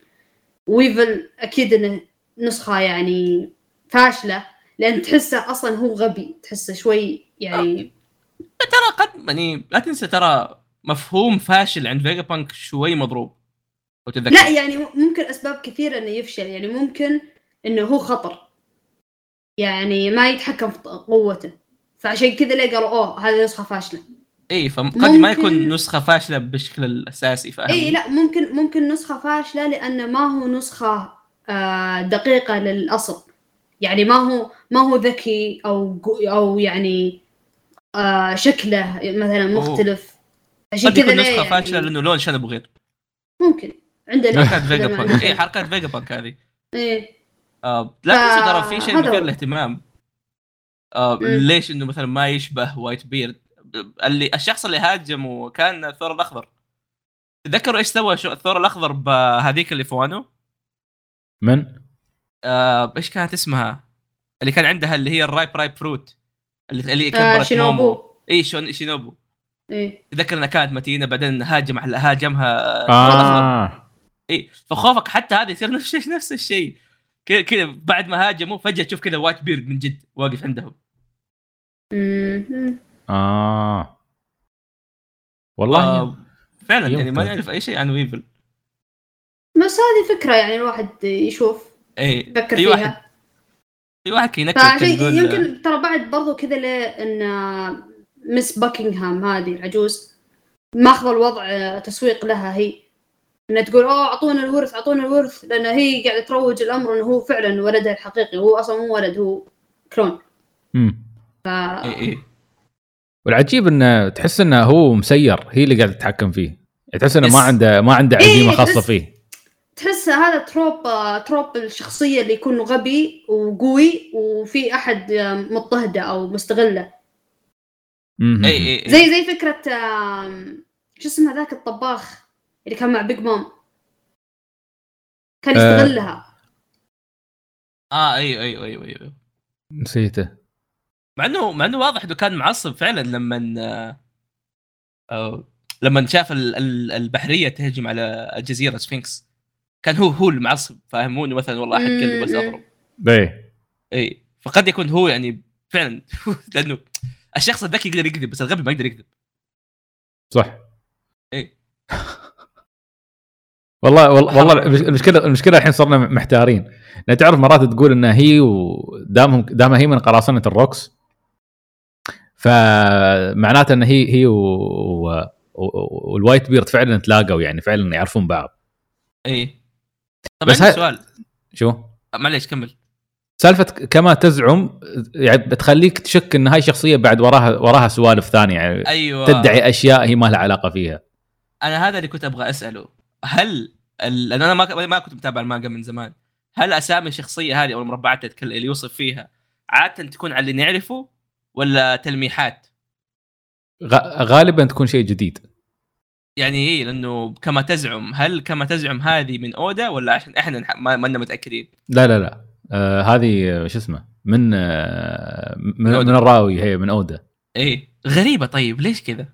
ويفل أكيد إنه نسخة يعني فاشلة. لأن تحسه أصلا هو غبي تحسه شوي يعني ترى قد يعني لا تنسى ترى مفهوم فاشل عند فيجا بانك شوي مضروب. وتذكر لا يعني ممكن أسباب كثيرة إنه يفشل يعني ممكن إنه هو خطر. يعني ما يتحكم في قوته. فعشان كذا ليه قالوا أوه هذه نسخة فاشلة؟ إي فقد ممكن- ما يكون نسخة فاشلة بالشكل الاساسي فاهم إي لا ممكن ممكن نسخة فاشلة لأنه ما هو نسخة آه، دقيقة للأصل. يعني ما هو ما هو ذكي أو أو يعني آه، شكله مثلا. مختلف عشان كذا نسخة يعني فاشلة لأنه لون شنب غير ممكن عندنا حركات فيجا بانك اي حركات فيجا بانك هذه إيه آه ف- تنسى ترى في شيء مثير. للاهتمام آه مم. ليش إنه مثلا ما يشبه وايت بيرد اللي الشخص اللي هاجمه كان الثور الأخضر تذكروا إيش سوى شو- الثور الأخضر بهذيك اللي في وانو؟ من؟ آه إيش كانت اسمها؟ اللي كان عندها اللي هي ال ripe ripe fruit اللي اللي آه كبرت مومو شينوبو. إي شون شينوبو. إيه تذكر إنها كانت متينة بعدين هاجم هاجمها. آه. إي فخوفك حتى هذا يصير نفس الشيء نفس الشيء. كذا بعد ما هاجموا فجأة تشوف كذا وايت بيرد من جد واقف عندهم. آه. والله. آه فعلا يعني ما يمكن. نعرف أي شيء عن ويفل. بس هذه فكرة يعني الواحد يشوف إي. يفكر واحد فيها. في واحد كي ينكت يمكن ترى بعد برضو كذا ليه إن مس باكنغهام هذه العجوز ماخذه الوضع آه، تسويق لها هي. إنها تقول أوه أعطونا الورث أعطونا الورث. لأن هي قاعدة تروج الأمر انه هو فعلا ولدها الحقيقي هو أصلا مو ولد هو clone مم. اي اي والعجيب إنه تحس إنه هو مسير هي اللي قاعدة تتحكم فيه. يعني تحس إنه ما. عنده ما عنده إيه، عزيمة خاصة تحس- فيه. تحس هذا trope trope الشخصية اللي يكون غبي وقوي وفي أحد آه، مضطهدة أو مستغلة. مم. إي إي زي زي فكرة آم، شو اسمه ذاك الطباخ اللي كان مع بيج مام كان آه. يستغلها. آه أيوه أيوه أيوه أيوه نسيته. مع إنه مع إنه واضح إنه كان معصب فعلا لما آه لما شاف ال- ال- البحرية تهجم على الجزيرة سفينكس كان هو هو المعصب فاهم مو انه مثلا والله أحد كلب بس. أضرب. إيه. اي فقد يكون هو يعني فعلا (laughs) لأنه الشخص الذكي يقدر يكذب بس الغبي ما يقدر يكذب. صح. اي (laughs) والله (laughs) والله, والله المشكلة المشكلة الحين صرنا محتارين. لأن تعرف مرات تقول ان هي ودامهم دامها هي من قراصنة الروكس فمعناته إن هي هي و... و... و- والوايت بيرد فعلا تلاقوا يعني فعلا يعرفون بعض. اي طب بس عندي سؤال. شو؟ معليش كمل. سالفة كما تزعم يعني بتخليك تشك إن هاي شخصية بعد وراها وراها سوالف ثانية يعني أيوه. تدعي أشياء هي ما لها علاقة فيها. أنا هذا اللي كنت أبغى أسأله. هل ال- لأن أنا ما ما كنت متابع المانجا من زمان. هل أسامي الشخصية هذه أو المربعات اللي يوصف فيها عادة تكون على اللي نعرفه ولا تلميحات؟ غ- غالبا تكون شيء جديد. يعني إيه لأنه كما تزعم هل كما تزعم هذه من أودا ولا عشان إحنا ما لنا متأكدين؟ لا لا لا آه هذه شو اسمه من آه من, أودا. من الراوي هي من أودا إيه غريبة طيب ليش كذا؟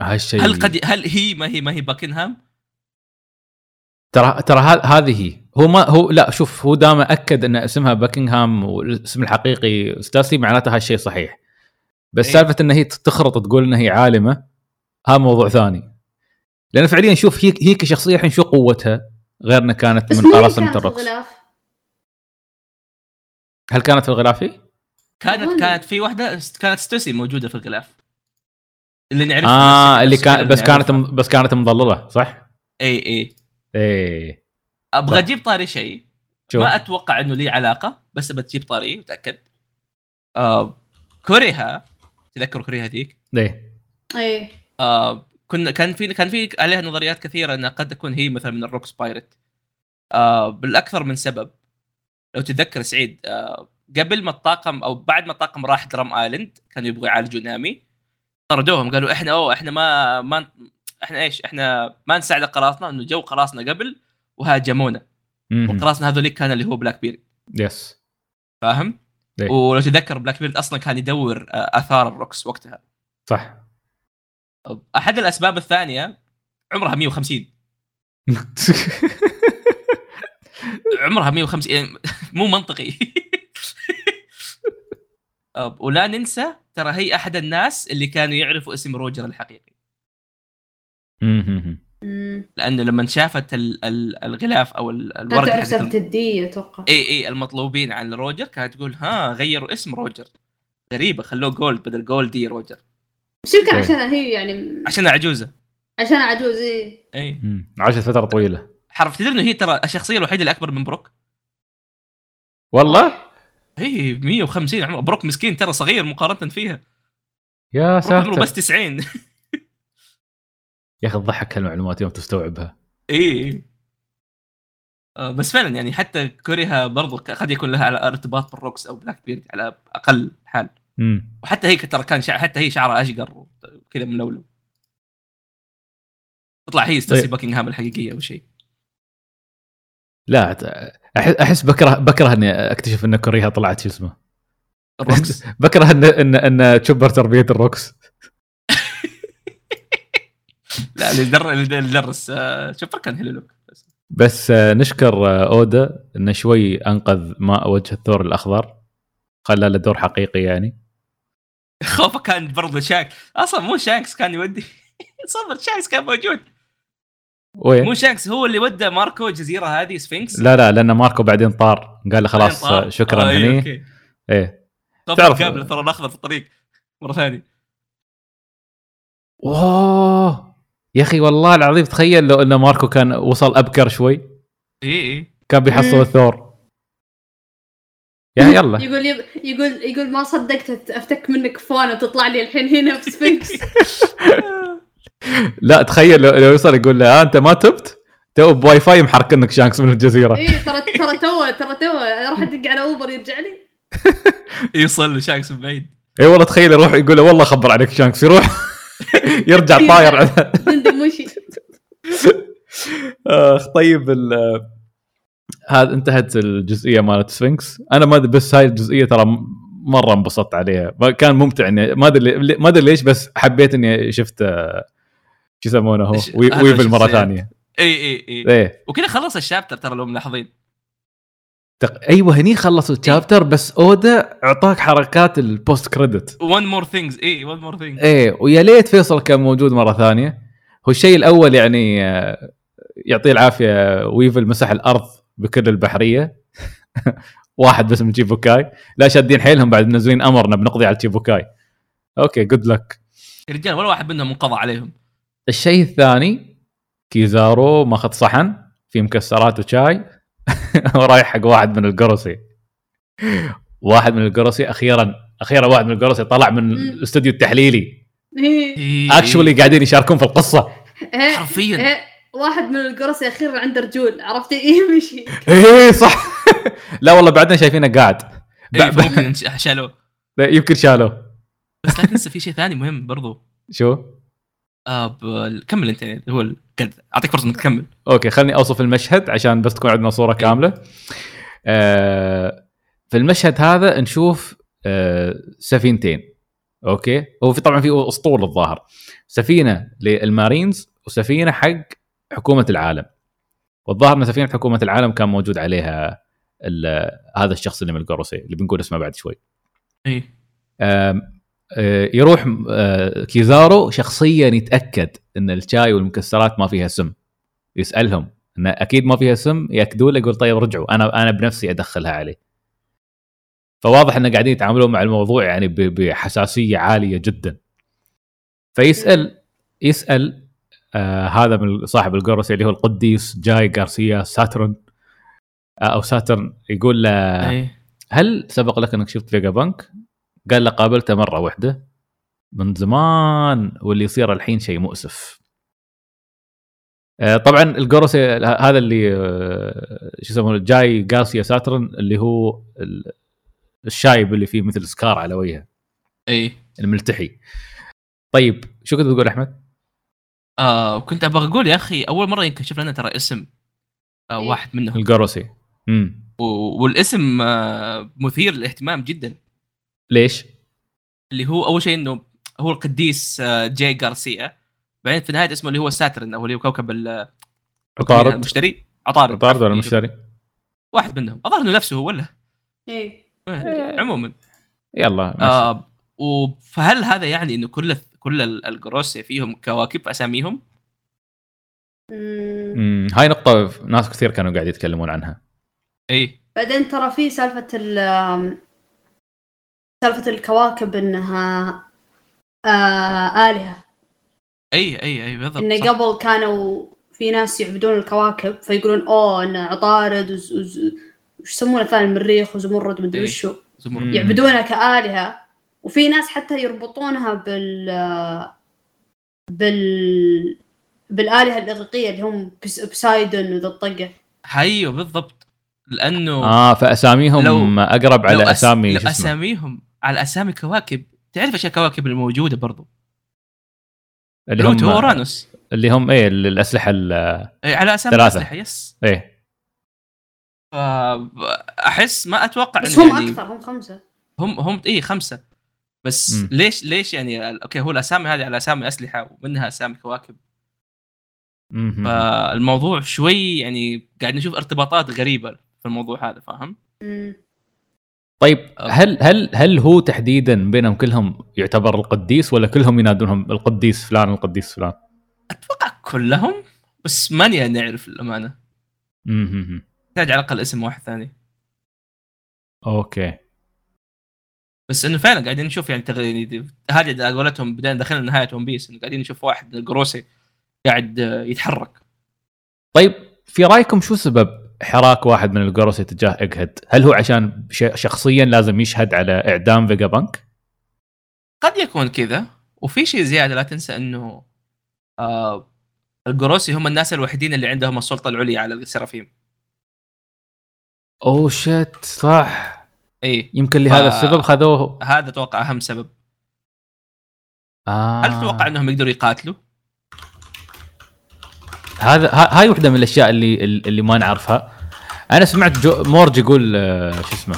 هالشيء هل قد هل هي ما هي ما هي باكنهام؟ ترى ترى هذه هي هو ما هو لا شوف هو دام أكد أن اسمها باكنغهام والاسم الحقيقي ستاسي معناته هالشيء صحيح بس إيه. سالفة إن هي تخرط تقول إن هي عالمة هذا موضوع ثاني لأن فعليا شوف هي هي كشخصيه الحين شو قوتها غير إنها كانت من قراصنة الرقص الغلاف؟ هل كانت في الغلافي؟ كانت أظن. كانت في واحدة كانت ستوسي موجودة في الغلاف اللي نعرفه آه اللي كان بس كانت نعرفها. بس كانت مضلله صح؟ إي إي إيه أبغى. أجيب طاري شيء شوف ما أتوقع إنه لي علاقة بس بتجيب طاري متأكد آه كوريها تذكر كوريها ذيك إيه إيه آه كنا كان في كان في عليها نظريات كثيرة إنها قد تكون هي مثلا من ال Rocks Pirates. آه بالأكثر من سبب. لو تتذكر سعيد آه قبل ما الطاقم أو بعد ما الطاقم راح Drum Island كانوا يبغوا يعالجوا نامي. طردوهم قالوا إحنا أوه إحنا ما ما إحنا إيش؟ إحنا ما نساعد قراصنة إنه جو قراصنة قبل وهاجمونا. وقراصنة هذوليك كان اللي هو Blackbeard yes فاهم؟ إيه. ولو تتذكر Blackbeard أصلا كان يدور آه، آثار ال Rocks وقتها. صح. أحد الأسباب الثانية عمرها 150 (laughs) عمرها 150 يعني مو منطقي. ولا ننسى ترى هي أحد الناس اللي كانوا يعرفوا اسم روجر الحقيقي. لأنه لما شافت ال- ال- الغلاف أو الورقة تعرف أتوقع. إي إي المطلوبين عن روجر كانت تقول ها غيروا اسم روجر. غريبة خلوه Gold بدل Gol D. Roger. يمكن إيه. عشان هي يعني؟ عشان عجوزة. عشان عجوز إيه. اي مم. عاشت فترة طويلة. حرف تدري إنه هي ترى الشخصية الوحيدة اللي أكبر من بروك؟ والله؟ هي 150 عمر بروك مسكين ترى صغير مقارنة فيها. يا بروك عمره ساتر. بس 90 يا أخي تضحك هالمعلومات يوم تستوعبها. اي آه، بس فعلا يعني حتى كوريها برضو قد يكون لها على ارتباط بال Rocks أو Blackbeard على أقل حال. وحتى هي ترى كان شع... حتى هي شعرها أشقر كذا ملولو تطلع هي ستاسي طيب. باكنغهام الحقيقية أو شيء. لا أحس بكره بكره إني أكتشف إن كوريها طلعت شو اسمه. ال Rocks. (laughs) بكره ان ان إن تشوبر تربية ال Rocks. (laughs) لا اللي در- اللي درس آه، شوف كان هيلولوك بس بس آه، نشكر آه، أودا انه شوي أنقذ ماء وجه الثور الأخضر. خلى له دور حقيقي يعني. خوفه كان برضو شانكس أصلا مو شانكس كان يودي. (laughs) صبر شانكس كان موجود. وين؟ مو شانكس هو اللي ودى ماركو الجزيره هذه سفنكس لا لا لأن ماركو بعدين طار. قال له خلاص شكرا آه، إيه، هني. أوكي. إيه. تعرف- قابله ترى ناخذه في الطريق مرة ثانية. اوه يا أخي والله العظيم تخيل لو إن ماركو كان وصل أبكر شوي. اي اي كان بيحصل مم. الثور. يا يلا. يقول يب... يقول يقول ما صدقت أفتك منك فوانه وتطلع لي الحين هنا في سفنكس. (laughs) لا تخيل لو, لو يوصل يقول له آه أنت ما تبت؟ تو بواي فاي محركنك شانكس من الجزيرة. إيه ترى ترى تو ترى تو راح أدق على أوبر يرجع لي. (laughs) يوصل شانكس من بعيد. إي والله تخيل يروح يقول له والله خبر عليك شانكس. يروح (laughs) يرجع طاير على دندن مشي. اخ طيب ال- هذا انتهت الجزئية مالت سفنكس أنا ما أدري بس هاي الجزئية ترى مرة انبسطت عليها. كان ممتع اني ما أدري ما أدري ليش بس حبيت إني شفت آه، شو يسمونه هو؟ ويفل مرة. ثانية. إي إي إي. إيه. وكذا خلص ال chapter ترى لو ملاحظين تق... أيوه هني خلصوا ال chapter بس أودا أعطاك حركات ال post credit one more things إي one more things إيه ويا ليت فيصل كان موجود مرة ثانية. هو الشيء الأول يعني آه، يعطيه العافية ويفل مسح الأرض. بكل البحرية. (laughs) واحد بس من تشيبوكاي. لا شادين حيلهم بعد منزلين أمرنا بنقضي على تشيبوكاي. أوكي good luck رجال ولا واحد منهم انقضى عليهم. الشيء الثاني كيزارو ماخذ صحن فيه مكسرات وشاي. (laughs) ورايح حق واحد من الجوروسي. واحد من الجوروسي أخيرا أخيرا واحد من الجوروسي طلع من. الاستوديو التحليلي. إيه. إيه، actually قاعدين يشاركون في القصة. إيه. حرفيا. إيه. واحد من الجوروس أخيرا عنده رجول عرفتي؟ (laughs) إيه يمشي إيه صح. لا والله بعدين شايفينه قاعد. إيه، شالوه. يمكن شالوه. بس لا تنسى في شيء ثاني مهم برضو. شو؟ آه كمل أنت هو القد. أعطيك فرصة إنك تكمل. أوكي خلني أوصف المشهد عشان بس تكون عندنا صورة كاملة. آه في المشهد هذا نشوف آه سفينتين. أوكي؟ هو في طبعا في أسطول الظاهر. سفينة للمارينز وسفينة حق حكومة العالم. والظاهر إن سفينة حكومة العالم كان موجود عليها هذا الشخص اللي من الجوروسي اللي بنقول اسمه بعد شوي. اي آه، يروح آه، كيزارو شخصيا يتأكد إن الشاي والمكسرات ما فيها سم. يسألهم إن أكيد ما فيها سم يأكدوا له يقول طيب رجعوا أنا أنا بنفسي أدخلها عليه. فواضح إنه قاعدين يتعاملون مع الموضوع يعني بحساسية عالية جدا. فيسأل يسأل آه هذا من صاحب الجوروس اللي هو القديس جاي غارسيا ساترن آه أو ساترن يقول له اي هل سبق لك أنك شفت فيجا بانك؟ قال له قابلته مرة واحدة من زمان واللي يصير الحين شيء مؤسف. آه، طبعا الجوروس هذا اللي آه، شو يسمونه جاي غارسيا ساترن اللي هو ال- الشايب اللي فيه مثل scar على وجهه اي الملتحي. طيب شو كنت بتقول أحمد؟ آه كنت أبغى أقول يا أخي أول مرة ينكشف لنا ترى اسم آه إيه. واحد منهم. الجوروسي. امم والاسم آه مثير للاهتمام جدا. ليش؟ اللي هو أول شيء إنه هو القديس آه جاي غارسيا. بعدين في نهاية اسمه اللي هو ساترن أو اللي هو كوكب ال- عطارد. المشتري عطارد. عطارد ولا مشتري؟ واحد منهم. الظاهر إنه نفسه هو ولا؟ إيه. إيه، عموما. يلا ماشي. آه فهل هذا يعني إنه كل كل ال- الجروسي فيهم كواكب أساميهم؟ مم. مم، هاي نقطة ناس كثير كانوا قاعد يتكلمون عنها. اي بعدين ترى في سالفة ال سالفة الكواكب إنها آه آلهة اي اي اي بالضبط انه. قبل كانوا في ناس يعبدون الكواكب فيقولون أوه إن عطارد وز... وز... وش يسمونه الثاني المريخ وزمرد مدري إيه. وشو. يعبدونها كآلهة وفي ناس حتى يربطونها بال بال بالآلهة الإغريقية اللي هم بس... بسايدن وذا الطقة. أيوه بالضبط. لأنه آه فأساميهم لو- أقرب على لو أس- أسامي لو أساميهم على أسامي كواكب تعرف إيش الكواكب الموجودة برضو؟ اللي هم أورانوس. اللي هم إيه ال- الأسلحة ال- إيه، على أسامي ثلاثة. الأسلحة yes. إيه. أحس ما أتوقع بس هم يعني أكثر هم خمسة. هم هم اي خمسة. بس مم. ليش ليش يعني أوكي هو الأسامي هذه على أسامي أسلحة ومنها أسامي كواكب مهم. فالموضوع شوي يعني قاعد نشوف ارتباطات غريبة في الموضوع هذا فاهم؟ مم. طيب. هل هل هل هو تحديدا بينهم كلهم يعتبر القديس ولا كلهم ينادونهم القديس فلان القديس فلان؟ أتوقع كلهم بس ماني نعرف للأمانة مهم. يحتاج على الأقل اسم واحد ثاني أوكي بس إنه فعلا قاعدين نشوف يعني تغ... يعني هذه على قولتهم بدينا دخلنا نهاية ون بيس إنه قاعدين نشوف واحد الجوروسي قاعد يتحرك طيب في رأيكم شو سبب حراك واحد من الجوروسي تجاه اجهد؟ هل هو عشان شخصيا لازم يشهد على إعدام فيجا بانك؟ قد يكون كذا وفي شيء زيادة لا تنسى إنه آه الجروسي هم الناس الوحيدين اللي عندهم السلطة العليا على السرافيم oh shit صح إي يمكن لهذا ف- السبب خذوه هذا أتوقع أهم سبب آه. هل تتوقع إنهم يقدروا يقاتلوا؟ هذا ها- هاي واحدة من الأشياء اللي اللي ما نعرفها أنا سمعت جو مورج يقول آه، شو اسمه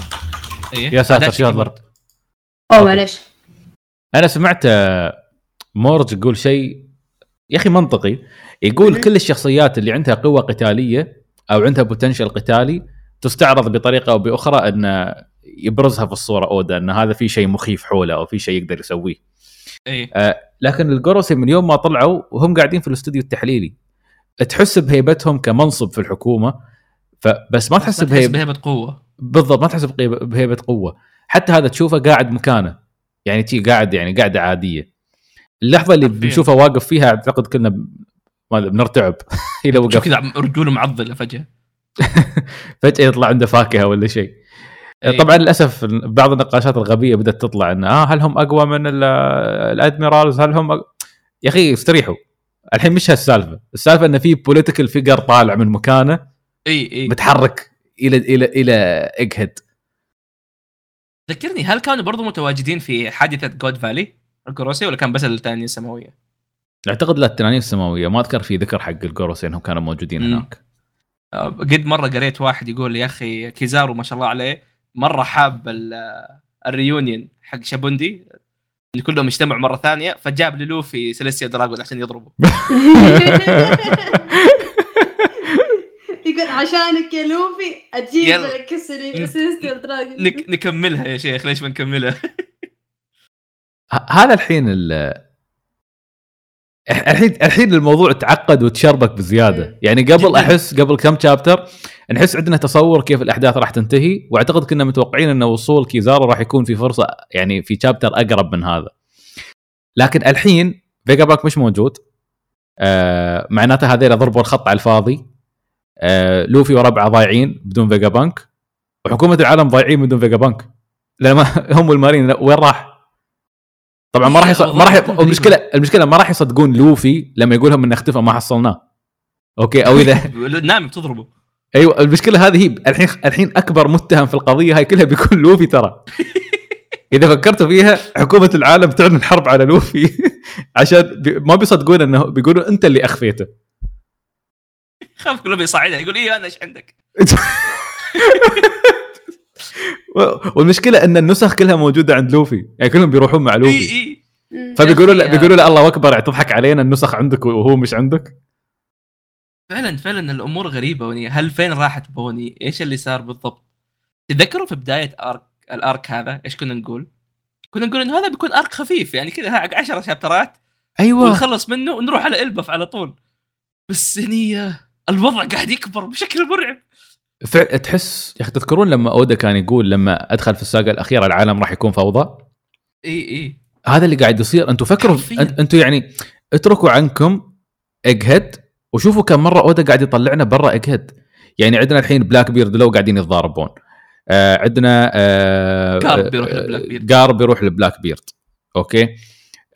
إيه؟ يا ساتر هذا شو الضرب أوه. معليش أنا سمعت آه، مورج يقول شيء يا أخي منطقي يقول. كل الشخصيات اللي عندها قوة قتالية أو عندها بوتنشل قتالي تستعرض بطريقة أو بأخرى أن يبرزها في الصورة أودا إن هذا في شيء مخيف حوله أو في شيء يقدر يسويه. اي لكن الجوروسي من يوم ما طلعوا وهم قاعدين في الاستوديو التحليلي. تحس بهيبتهم كمنصب في الحكومة فبس ما تحس بهيبه بهيبة قوة. بالضبط ما تحس بهيبة قوة. حتى هذا تشوفه قاعد مكانه. يعني تي قاعد يعني قاعدة عادية. اللحظة اللي. بنشوفه واقف فيها أعتقد كلنا ب- ما بنرتعب. (laughs) اذا وقف. كذا رجوله معضلة فجأة. (laughs) فجأة يطلع عنده فاكهة ولا شيء. إيه. طبعا للأسف بعض النقاشات الغبية بدأت تطلع انه آه هل هم أقوى من ال- الأدميرالز هل هم. يا أخي استريحوا الحين مش هالسالفة السالفة انه في political figure طالع من مكانه إي إي متحرك إلى إلى إلى اجهد ذكرني هل كانوا برضو متواجدين في حادثة جود فالي الجوروسي ولا كان بس الثانية السماوية؟ أعتقد لا التنانين السماوية ما أذكر في ذكر حق الجوروسي إنهم كانوا موجودين. هناك آه، قد مرة قريت واحد يقول يا أخي كيزارو ما شاء الله عليه مرة حاب ال- reunion حق شابوندي إن كلهم اجتمعوا مرة ثانية فجاب للوفي سيليستيا دراجون عشان يضربه (laughs) يقول عشانك يا لوفي أجيب. لك نك- سيستر دراجون نك نكملها يا شيخ ليش ما نكملها؟ هذا الحين ال- الحين الحين الموضوع تعقد وتشربك بزيادة مم. يعني قبل جداً. أحس قبل كم شابتر نحس عندنا تصور كيف الأحداث راح تنتهي وأعتقد كنا متوقعين إن وصول كيزارو راح يكون في فرصة يعني في شابتر أقرب من هذا لكن الحين فيجا بانك مش موجود آه معناته هذول ضربوا الخط على الفاضي آه لوفي وربعة ضايعين بدون فيجا بانك وحكومة العالم ضايعين بدون فيجا بانك لأن ما (laughs) هم المارينز لا، وين راح؟ طبعا ما راح يص... ما راح المشكلة المشكلة ما راح يصدقون لوفي لما يقول لهم انه اختفى ما حصلناه. أوكي؟ أو اذا (laughs) نام بتضربه. أيوه المشكلة هذه هي الحين الحين أكبر متهم في القضية هاي كلها بيكون لوفي ترى. (laughs) إذا فكرتوا فيها حكومة العالم تعلن حرب على لوفي (laughs) عشان بي... ما بيصدقون انه بيقولوا أنت اللي أخفيته. خاف كله بيصعدها يقول إيه أنا إيش عندك؟ (laughs) والمشكلة أن النسخ كلها موجودة عند لوفي. يعني كلهم بيروحون مع لوفي. إي فبيقولوا يا له أخي، بيقولوا له الله أكبر تضحك علينا النسخ عندك وهو مش عندك؟ فعلا فعلا الأمور غريبة. وني هل فين راحت بوني؟ إيش اللي صار بالضبط؟ تتذكروا في بداية arc ال arc هذا إيش كنا نقول؟ كنا نقول إنه هذا بيكون arc خفيف. يعني كذا 10 chapterات. أيوه. ونخلص منه ونروح على إلبف على طول. بس يعني آه، الوضع قاعد يكبر بشكل مرعب. فعلا تحس يا أخي تذكرون لما أودا كان يقول لما أدخل في الساقا الأخيرة العالم راح يكون فوضى؟ إي إي. هذا اللي قاعد يصير. أنتم فكروا أنتم يعني اتركوا عنكم ايج هيد وشوفوا كم مرة أودا قاعد يطلعنا برا ايج هيد يعني عندنا الحين بلاك بيرد ولو قاعدين يتضاربون. آه عندنا آه جارب بيروح لبلاك بيرد. جارب بيروح لبلاك بيرد أوكي؟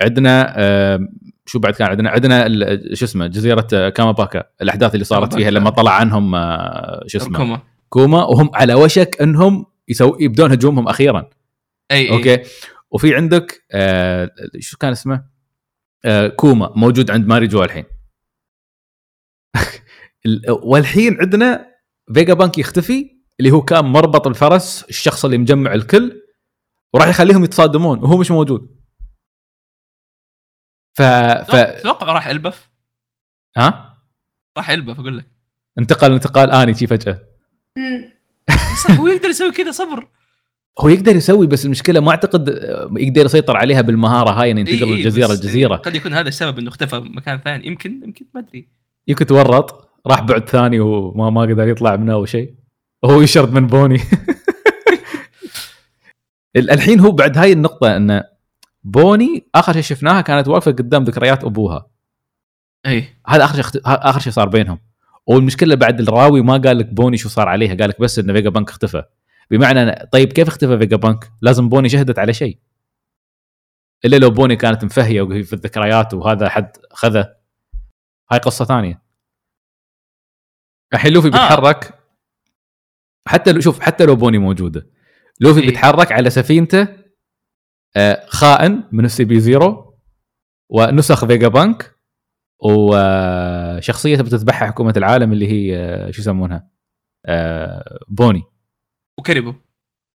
عندنا آه شو بعد كان؟ عندنا عندنا شو اسمه جزيرة آه، كاماباكا الأحداث اللي صارت فيها. لما طلع عنهم آه شو اسمه؟ كوما كوما. وهم على وشك إنهم يسوي يبدون هجومهم أخيرا. أي. أوكي؟ وفي عندك آه شو كان اسمه؟ آه كوما موجود عند ماري جو الحين. (laughs) ال- والحين عندنا فيجا بانك يختفي اللي هو كان مربط الفرس الشخص اللي مجمع الكل وراح يخليهم يتصادمون وهو مش موجود. ف ف أتوقع راح البف ها؟ راح البف أقول لك. انتقل انتقال آني شي فجأة. هو يقدر يسوي كذا صبر. هو يقدر يسوي بس المشكلة ما أعتقد يقدر يسيطر عليها بالمهارة هاي إنه ينتقل من الجزيره بس لجزيرة. قد يكون هذا السبب إنه اختفى مكان ثاني. يمكن يمكن ما أدري. يمكن تورط راح بعد ثاني وما ما قدر يطلع منه أو شيء. وهو يشرد من بوني. (laughs) ال- الحين هو بعد هاي النقطة إنه بوني آخر شيء شفناها كانت واقفة قدام ذكريات أبوها. إي. هذا آخر شيء اخت... آخر شيء صار بينهم. والمشكلة بعد الراوي ما قال لك بوني شو صار عليها قال لك بس إن فيجا بانك اختفى. بمعنى طيب كيف اختفى فيجا بانك؟ لازم بوني شهدت على شيء. إلا لو بوني كانت مفهية وهي في الذكريات وهذا حد خذه. هاي قصة ثانية. الحين لوفي آه. بيتحرك. حتى لو شوف حتى لو بوني موجودة. لوفي إيه. بيتحرك على سفينته خائن من السي بي زيرو ونسخ فيجا بانك وشخصيته بتذبحها حكومة العالم اللي هي آه، شو يسمونها؟ آه، بوني. وكريبو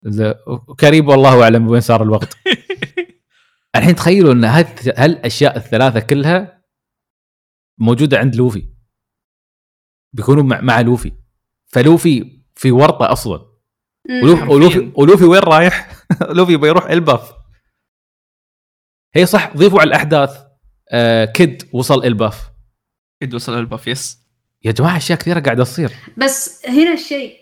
ز- كريب والله أعلم وين صار الوقت. (laughs) الحين تخيلوا إن هالأشياء الثلاثة كلها موجودة عند لوفي. بيكونوا مع, مع لوفي. فلوفي في ورطة أصلا. ولوفي, ولوفي وين رايح؟ (laughs) لوفي بيروح إلباف. هي صح ضيفوا على الأحداث. آه كيد وصل إلباف. كيد وصل إلباف yes. يا جماعة أشياء كثيرة قاعدة تصير. بس هنا الشيء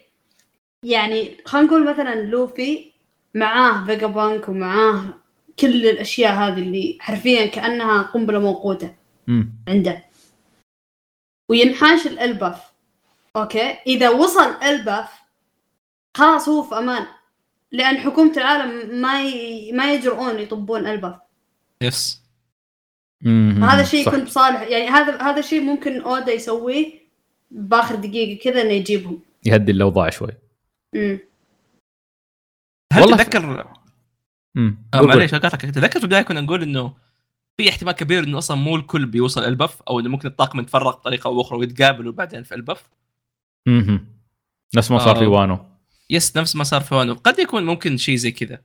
يعني خلينا نقول مثلا لوفي معاه فيجا بانك ومعاه كل الأشياء هذه اللي حرفيا كأنها قنبلة موقوتة. عنده. وينحاش الإلباف. أوكي؟ إذا وصل إلباف خلاص هو في أمان. لأن حكومة العالم ما ي... ما يجرؤون يطبون إلباف. yes. هذا الشيء صح. يكون بصالح يعني هذا هذا الشيء ممكن أودا يسويه بآخر دقيقة كذا إنه يجيبهم يهدي الأوضاع شوي امم هل والله تتذكر مم. آه. معليش قاطعك تذكر في البداية كنا نقول إنه في احتمال كبير إنه أصلا مو الكل بيوصل البف أو إنه ممكن الطاقم يتفرق بطريقة أو أخرى ويتقابلوا بعدين في البف مم. نفس ما صار في آه. وانو يس نفس ما صار في وانو قد يكون ممكن شيء زي كذا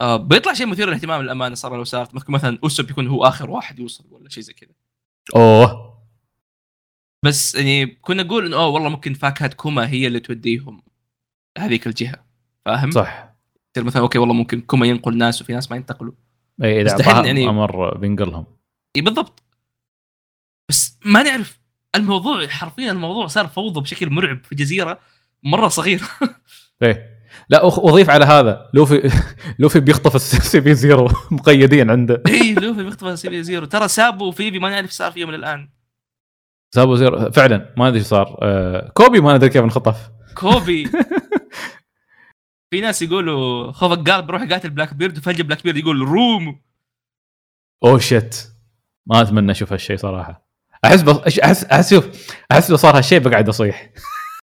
آه بيطلع شيء مثير للاهتمام للأمانة صار لو صارت مثلا اوسوب يكون هو آخر واحد يوصل ولا شيء زي كذا. أوه. بس يعني كنا نقول إنه اوه والله ممكن فاكهة كوما هي اللي توديهم هذيك الجهة فاهم؟ صح. يصير مثلا okay والله ممكن كوما ينقل ناس وفي ناس ما ينتقلوا. إي إذا اعطاهم يعني- أمر بينقلهم. إي بالضبط. بس ما نعرف الموضوع حرفيا الموضوع صار فوضى بشكل مرعب في جزيرة مرة صغيرة. (laughs) إيه لا واضيف على هذا. لوفي لوفي بيخطف ال CP Zero (laughs) مقيدين عنده. إي لوفي بيخطف CP Zero. ترى سابو وفيبي ما نعرف إيش صار فيهم الان سابو زيرو فعلا ما أدري إيش صار. آه كوبي ما أدري كيف انخطف. كوبي. (laughs) في ناس يقولوا خوفك لاو بيروح يقاتل بلاك بيرد وفجأة بلاك بيرد يقول room. oh shit ما أتمنى أشوف هالشيء صراحة. أحس بص... أحس أحس شوف أحس لو صار هالشيء بقعد أصيح.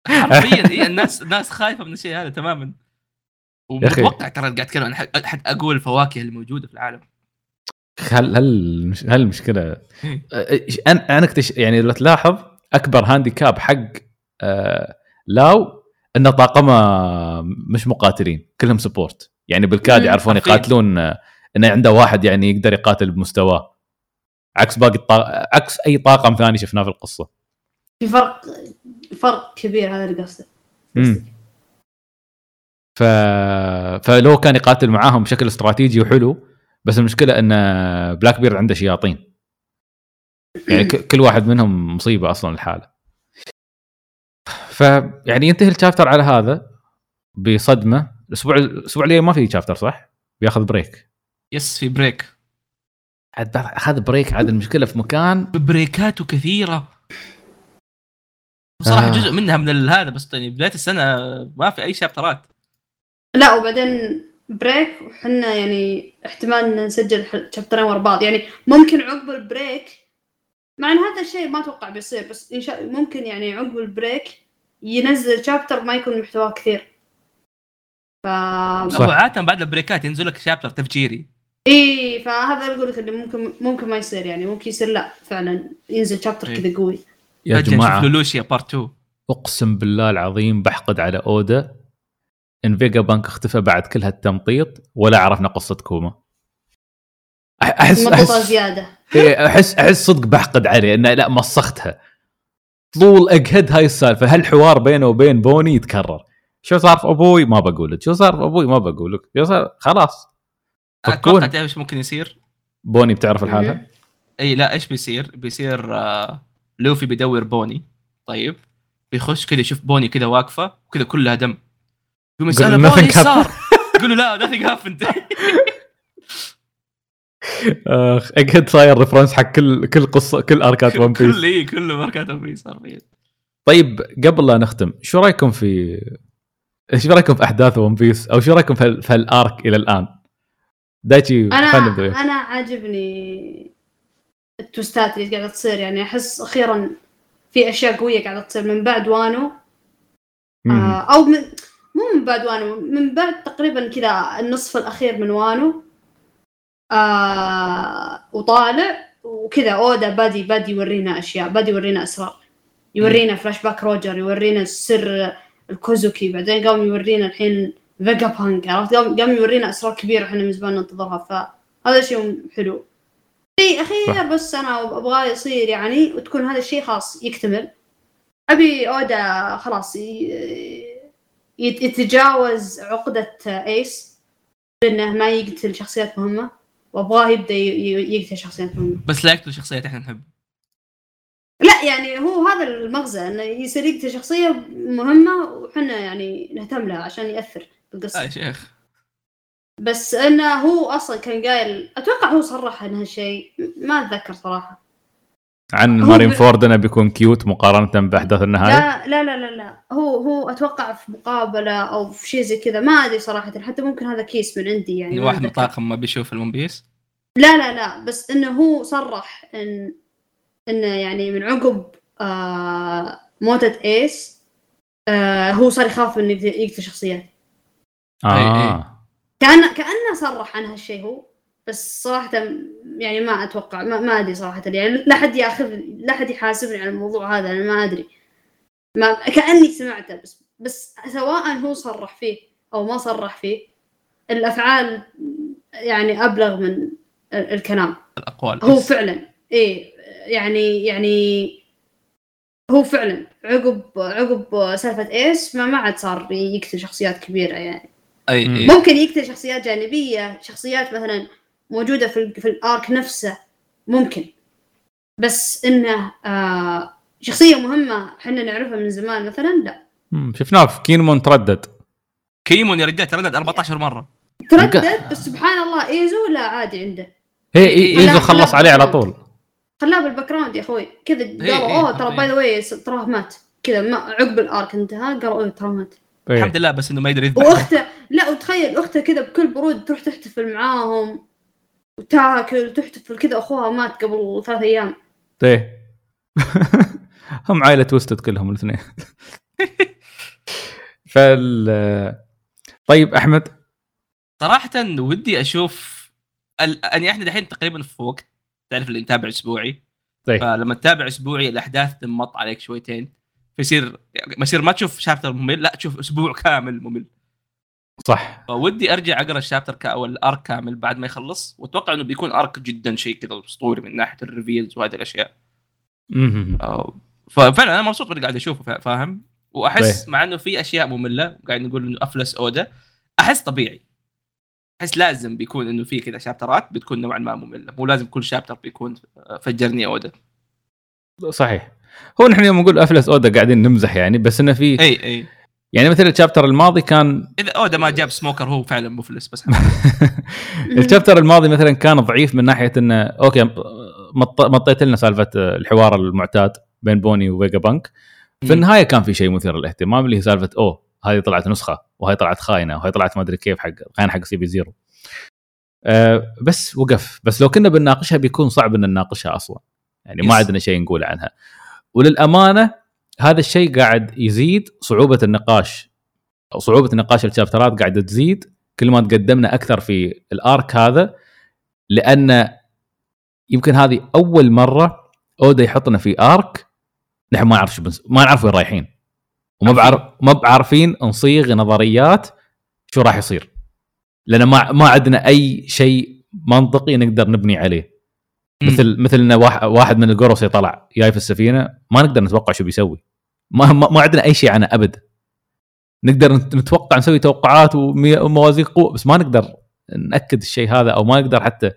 حرفيا إيه الناس الناس خايفة من الشيء هذا تماما. ومتوقع ترى قاعد اتكلم عن أحد- أحد أقوى الفواكه الموجودة في العالم هل هل مش- هل المشكلة. (laughs) أنا أنا actually يعني لو تلاحظ أكبر handicap حق آه لاو إنه طاقمه مش مقاتلين كلهم support يعني بالكاد يعرفون. يقاتلون آه، إنه عنده واحد يعني يقدر يقاتل بمستواه عكس باقي الطا... عكس أي طاقم ثاني شفناه في القصة في فرق فرق كبير هذا اللي قصده. مم. ف... فلو كان يقاتل معاهم بشكل استراتيجي وحلو بس المشكلة إن بلاك بيرد عنده شياطين. يعني ك- كل واحد منهم مصيبة أصلا الحاله فيعني ينتهي الشابتر على هذا بصدمة. الأسبوع الأسبوع الجاي ما في chapter صح؟ بياخذ break yes في break عاد اخذ break عاد المشكلة في مكان. break اته كثيرة. بصراحه آه. جزء منها من هذا بس يعني بداية السنة ما في أي chapter ات. لا وبعدين break وحنا يعني احتمال ان نسجل chapter ين ورا بعض. يعني ممكن عقب ال break مع إن هذا الشيء ما أتوقع بيصير بس إن شاء ممكن يعني عقب البريك ينزل chapter ما يكون محتواه كثير. ف عاده بعد ال break ات ينزل لك chapter تفجيري. إي فهذا اللي أقول لك اللي ممكن ممكن ما يصير يعني ممكن يصير لا فعلا ينزل chapter إيه. كذا قوي. يا فجأة جماعة. نشوف لولوشيا part 2 أقسم بالله العظيم بحقد على أودا. إن فيجا بانك اختفى بعد كل هالتمطيط ولا عرفنا قصة كوما. احس احس زيادة. إيه، احس أحس صدق بحقد عليه إنه لا مسختها طول اجهد هاي السالفة. هالحوار بينه وبين بوني يتكرر. شو صار في أبوي؟ ما بقول لك شو صار في أبوي؟ ما بقول لك شو صار؟ خلاص. أتوقع تعرف إيش ممكن يصير؟ بوني بتعرف الحالة. إي لا إيش بيصير؟ بيصير آه لوفي بيدور بوني. طيب. بيخش كذا يشوف بوني كذا واقفة وكذا كلها دم. يقوم يسأله يقول بوني إيش صار؟ يقول له لا nothing happened. آخ اجهد صاير reference حق كل كل قصه كل arc ات One Piece كل إي كل ال arc ات One Piece حرفيا. طيب قبل لا نختم شو رأيكم في إيش رأيكم في أحداث One Piece أو شو رأيكم في, ال- في ال arc إلى الآن؟ دايتشي أنا. أنا عاجبني ال twist ات اللي قاعدة تصير؟ يعني أحس أخيرا في أشياء قوية قاعدة تصير. من بعد وانو. آه أو من مو من بعد وانو من بعد تقريبا كذا النصف الأخير من وانو آه وطالع وكذا. أودا بادي بادي يورينا أشياء بادي يورينا أسرار يورينا فلاش باك روجر يورينا سر الكوزوكي بعدين قام يورينا الحين فيجا بانك عرفت؟ قام قام يورينا أسرار كبيرة إحنا من زمان ننتظرها. فهذا شيء حلو. شيء أخير صح. بس أنا ابغاه يصير يعني وتكون هذا الشيء خلاص يكتمل. أبي أودا خلاص يتجاوز عقدة إيس بأنه ما يقتل شخصيات مهمة وأبغاه يبدأ يقتل شخصيات مهمة. بس لا يقتل شخصيات إحنا نحب لا يعني هو هذا المغزى إنه يصير يقتل شخصية مهمة وحنا يعني نهتم لها عشان يأثر في لا القصة يا شيخ. بس أنه هو أصلا كان قايل أتوقع هو صرح عن هالشيء ما أتذكر صراحة. عن مارين ب- فورد إنه بيكون cute مقارنة بأحداث النهايه لا لا لا لا لا. هو هو أتوقع في مقابلة أو في شيء زي كذا ما أدري صراحة حتى ممكن هذا كيس من عندي يعني واحد. الطاقم ما بيشوف ال One Piece لا لا لا بس إنه هو صرح إن إنه يعني من عقب آه موتة إيس آه هو صار يخاف من يقتل يقتل شخصيات آه كان كأنه صرح عن هالشيء هو بس صراحة يعني ما أتوقع ما, ما أدري صراحة يعني لا حد ياخذ لا حد يحاسبني على الموضوع هذا أنا ما أدري. ما كأني سمعته بس بس سواء هو صرح فيه أو ما صرح فيه الأفعال يعني أبلغ من ال- الكلام. الأقوال. هو. فعلا. إيه يعني يعني هو فعلا. عقب عقب سالفة ايس ما ما عاد صار يقتل شخصيات كبيرة يعني. أي ممكن يقتل شخصيات جانبية شخصيات مثلا موجودة في ال- في الارك نفسه. ممكن. بس إنه آه شخصية مهمة إحنا نعرفها من زمان مثلا لا. شفناه في كينمون تردد. كيمون يا رجال تردد 14 مرة. تردد؟ بس سبحان الله إيزو لا عادي عنده. هي إيزو خلص عليه على. طول. خلاه بال background يا أخوي. كذا قالوا أوه ترى. by the way تراه مات. كذا ما عقب ال arc انتهى قالوا أوه ترى مات. إيه. الحمد لله بس إنه ما يدري يذبح. وأخته لا وتخيل أخته كذا بكل برود تروح تحتفل معاهم وتاكل وتحتفل كذا أخوها مات قبل ثلاث أيام. إيه. (laughs) هم عائلة twisted كلهم الاثنين. (laughs) فال طيب أحمد؟ صراحة ودي أشوف ال... يعني إحنا دحين تقريبا في وقت تعرف اللي نتابع أسبوعي؟ طيب. فلما تتابع أسبوعي الأحداث تمط عليك شويتين. فيصير ما يصير ما تشوف chapter ممل لا تشوف أسبوع (laughs) كامل ممل. صح. فودي أرجع أقرأ ال chapter كا أو ال arc كامل بعد ما يخلص وأتوقع إنه بيكون arc جدا شيء كذا أسطوري من ناحية ال reveals وهذه الأشياء. ففعلا أنا مبسوط باللي قاعد أشوفه فا- فاهم؟ وأحس طيب. مع إنه في أشياء مملة قاعد نقول إنه أفلس أودا أحس طبيعي. أحس لازم بيكون إنه في كذا chapter ات بتكون نوعا ما مملة. مو لازم كل chapter بيكون آه، فجرني أودا. صحيح. هو نحن يوم نقول أفلس أودا قاعدين نمزح يعني بس إنه في إي إي. يعني مثل ال chapter الماضي كان إذا أودا ما جاب سموكر هو فعلا مفلس بس. (laughs) ال chapter الماضي مثلا كان ضعيف من ناحية إنه okay مط- مطيت لنا سالفة الحوار المعتاد بين بوني وفيجا بانك. في النهاية كان في شيء مثير للاهتمام اللي هي سالفة أوه هذه طلعت نسخة وهي طلعت خاينة وهي طلعت ما أدري كيف حق خاينه حق سي بي زيرو. أه بس وقف. بس لو كنا بنناقشها بيكون صعب إن نناقشها أصلا. يعني ما. عندنا شيء نقول عنها. وللأمانة هذا الشيء قاعد يزيد صعوبة النقاش. أو صعوبة نقاش ال chapter ات قاعدة تزيد كل ما تقدمنا أكثر في ال arc هذا لأن يمكن هذه أول مرة أودا يحطنا في أرك نحن ما نعرف شو بنس... ما نعرف وين رايحين. وما بعرف ما بعارفين نصيغ نظريات شو راح يصير. لأن ما ما عندنا أي شيء منطقي نقدر نبني عليه. مثل مثل ان واحد من القرص يطلع جاي في السفينة ما نقدر نتوقع شو بيسوي. ما ما, ما عندنا أي شيء عنه أبد. نقدر نت- نتوقع نسوي توقعات وموازيق قوة بس ما نقدر نأكد الشيء هذا أو ما نقدر حتى.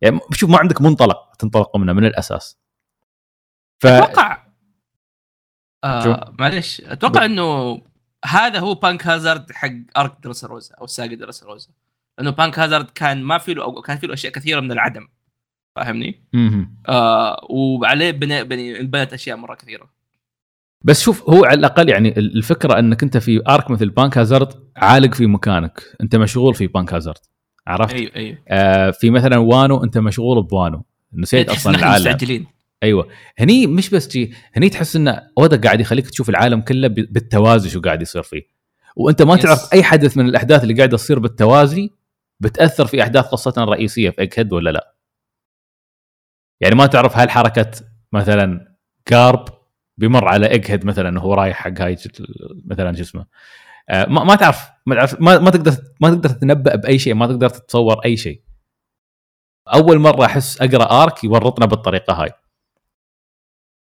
يعني شوف ما عندك منطلق تنطلق منه من الأساس. ف أتوقع؟ آه معلش أتوقع إنه هذا هو بانك هازارد حق arc دريس روزا أو saga دريس روزا لأنه بانك هازارد كان ما في له أو كان في له أشياء كثيرة من العدم. فاهمني؟ آه وعليه بني بني بنت أشياء مرة كثيرة. بس شوف هو على الأقل يعني ال- الفكرة أنك أنت في arc مثل بانك هازارد عالق في مكانك. أنت مشغول في بانك هازارد. عرفت؟ أيوه أيوه. آه في مثلا وانو أنت مشغول بوانو. نسيت أصلا العالم. مستعجلين. أيوه. هني مش بس جي هني تحس ان اودا قاعد يخليك تشوف العالم كله بالتوازي شو قاعد يصير فيه. وأنت ما yes. تعرف أي حدث من الأحداث اللي قاعدة تصير بالتوازي بتأثر في أحداث قصتنا الرئيسيه في ايج هيد ولا لا. يعني ما تعرف هل حركة مثلا كارب بيمر على ايج هيد مثلا وهو رايح حق هاي مثلا شو اسمه. آه، ما, ما تعرف ما تعرف ما, ما تقدر ما تقدر تتنبأ بأي شيء ما تقدر تتصور أي شيء. أول مرة أحس أقرأ arc يورطنا بالطريقة هاي. ف...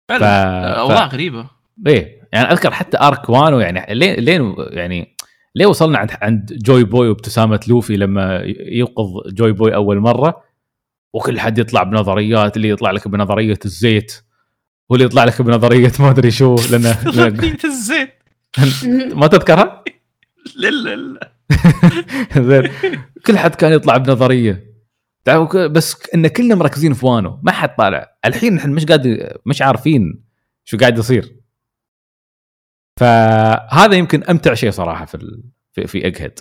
فعلا ف... أوضاع غريبة. إيه يعني أذكر حتى arc وانو يعني لين لين يعني ليه وصلنا عند عند جوي بوي وابتسامة لوفي لما يوقظ جوي بوي أول مرة؟ وكل حد يطلع بنظريات اللي يطلع لك بنظرية الزيت واللي يطلع لك بنظرية ما أدري شو لأن (laughs) نظرية الزيت. (laughs) ما تذكرها؟ لا لا لا. (laughs) زين. كل حد كان يطلع بنظرية. بس إن كلنا مركزين في وانو ما حد طالع. الحين نحن مش قاعد مش عارفين شو قاعد يصير. فهذا يمكن أمتع شيء صراحة في ال... في, هيد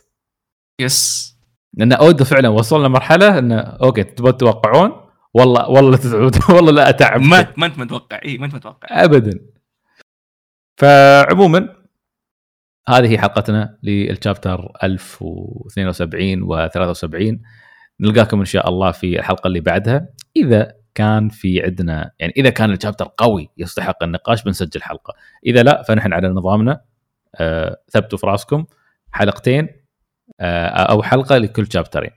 yes لأن اودا فعلا وصلنا مرحلة إنه okay تبغى تتوقعون؟ والله والله تزعود (laughs) والله لا أتعب. ما ما أنت متوقع. إي ما أنت متوقع. ابدا. فعموما هذه هي حلقتنا لل chapter 1072 و73 نلقاكم إن شاء الله في الحلقة اللي بعدها. إذا كان في عندنا يعني إذا كان ال chapter قوي يستحق النقاش بنسجل حلقة. إذا لا فنحن على نظامنا. آه ثبتوا في راسكم. حلقتين. أو حلقة لكل chapter ين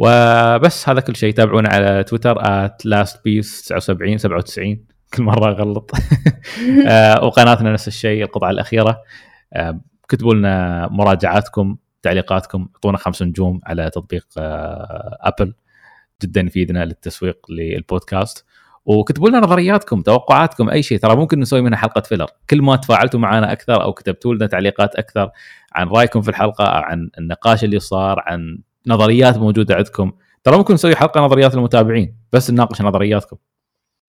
وبس هذا كل شيء. تابعونا على تويتر بيس 79 97 كل مرة أغلط. (laughs) آه، وقناتنا نفس الشيء القطعة الأخيرة. آه، كتبوا لنا مراجعاتكم تعليقاتكم. اعطونا خمس نجوم على تطبيق آه، ابل جدا يفيدنا للتسويق للبودكاست. وكتبوا لنا نظرياتكم توقعاتكم أي شيء. ترى ممكن نسوي منها حلقة فيلر كل ما تفاعلتوا معنا أكثر أو كتبتوا لنا تعليقات أكثر عن رأيكم في الحلقة عن النقاش اللي صار عن نظريات موجودة عندكم. ترى ممكن نسوي حلقة نظريات المتابعين بس نناقش نظرياتكم.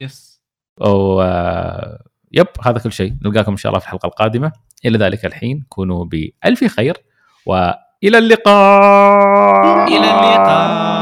يس و آه، يب هذا كل شيء. نلقاكم إن شاء الله في الحلقة القادمة. إلى ذلك الحين كونوا بألف خير وإلى اللقاء. إلى اللقاء.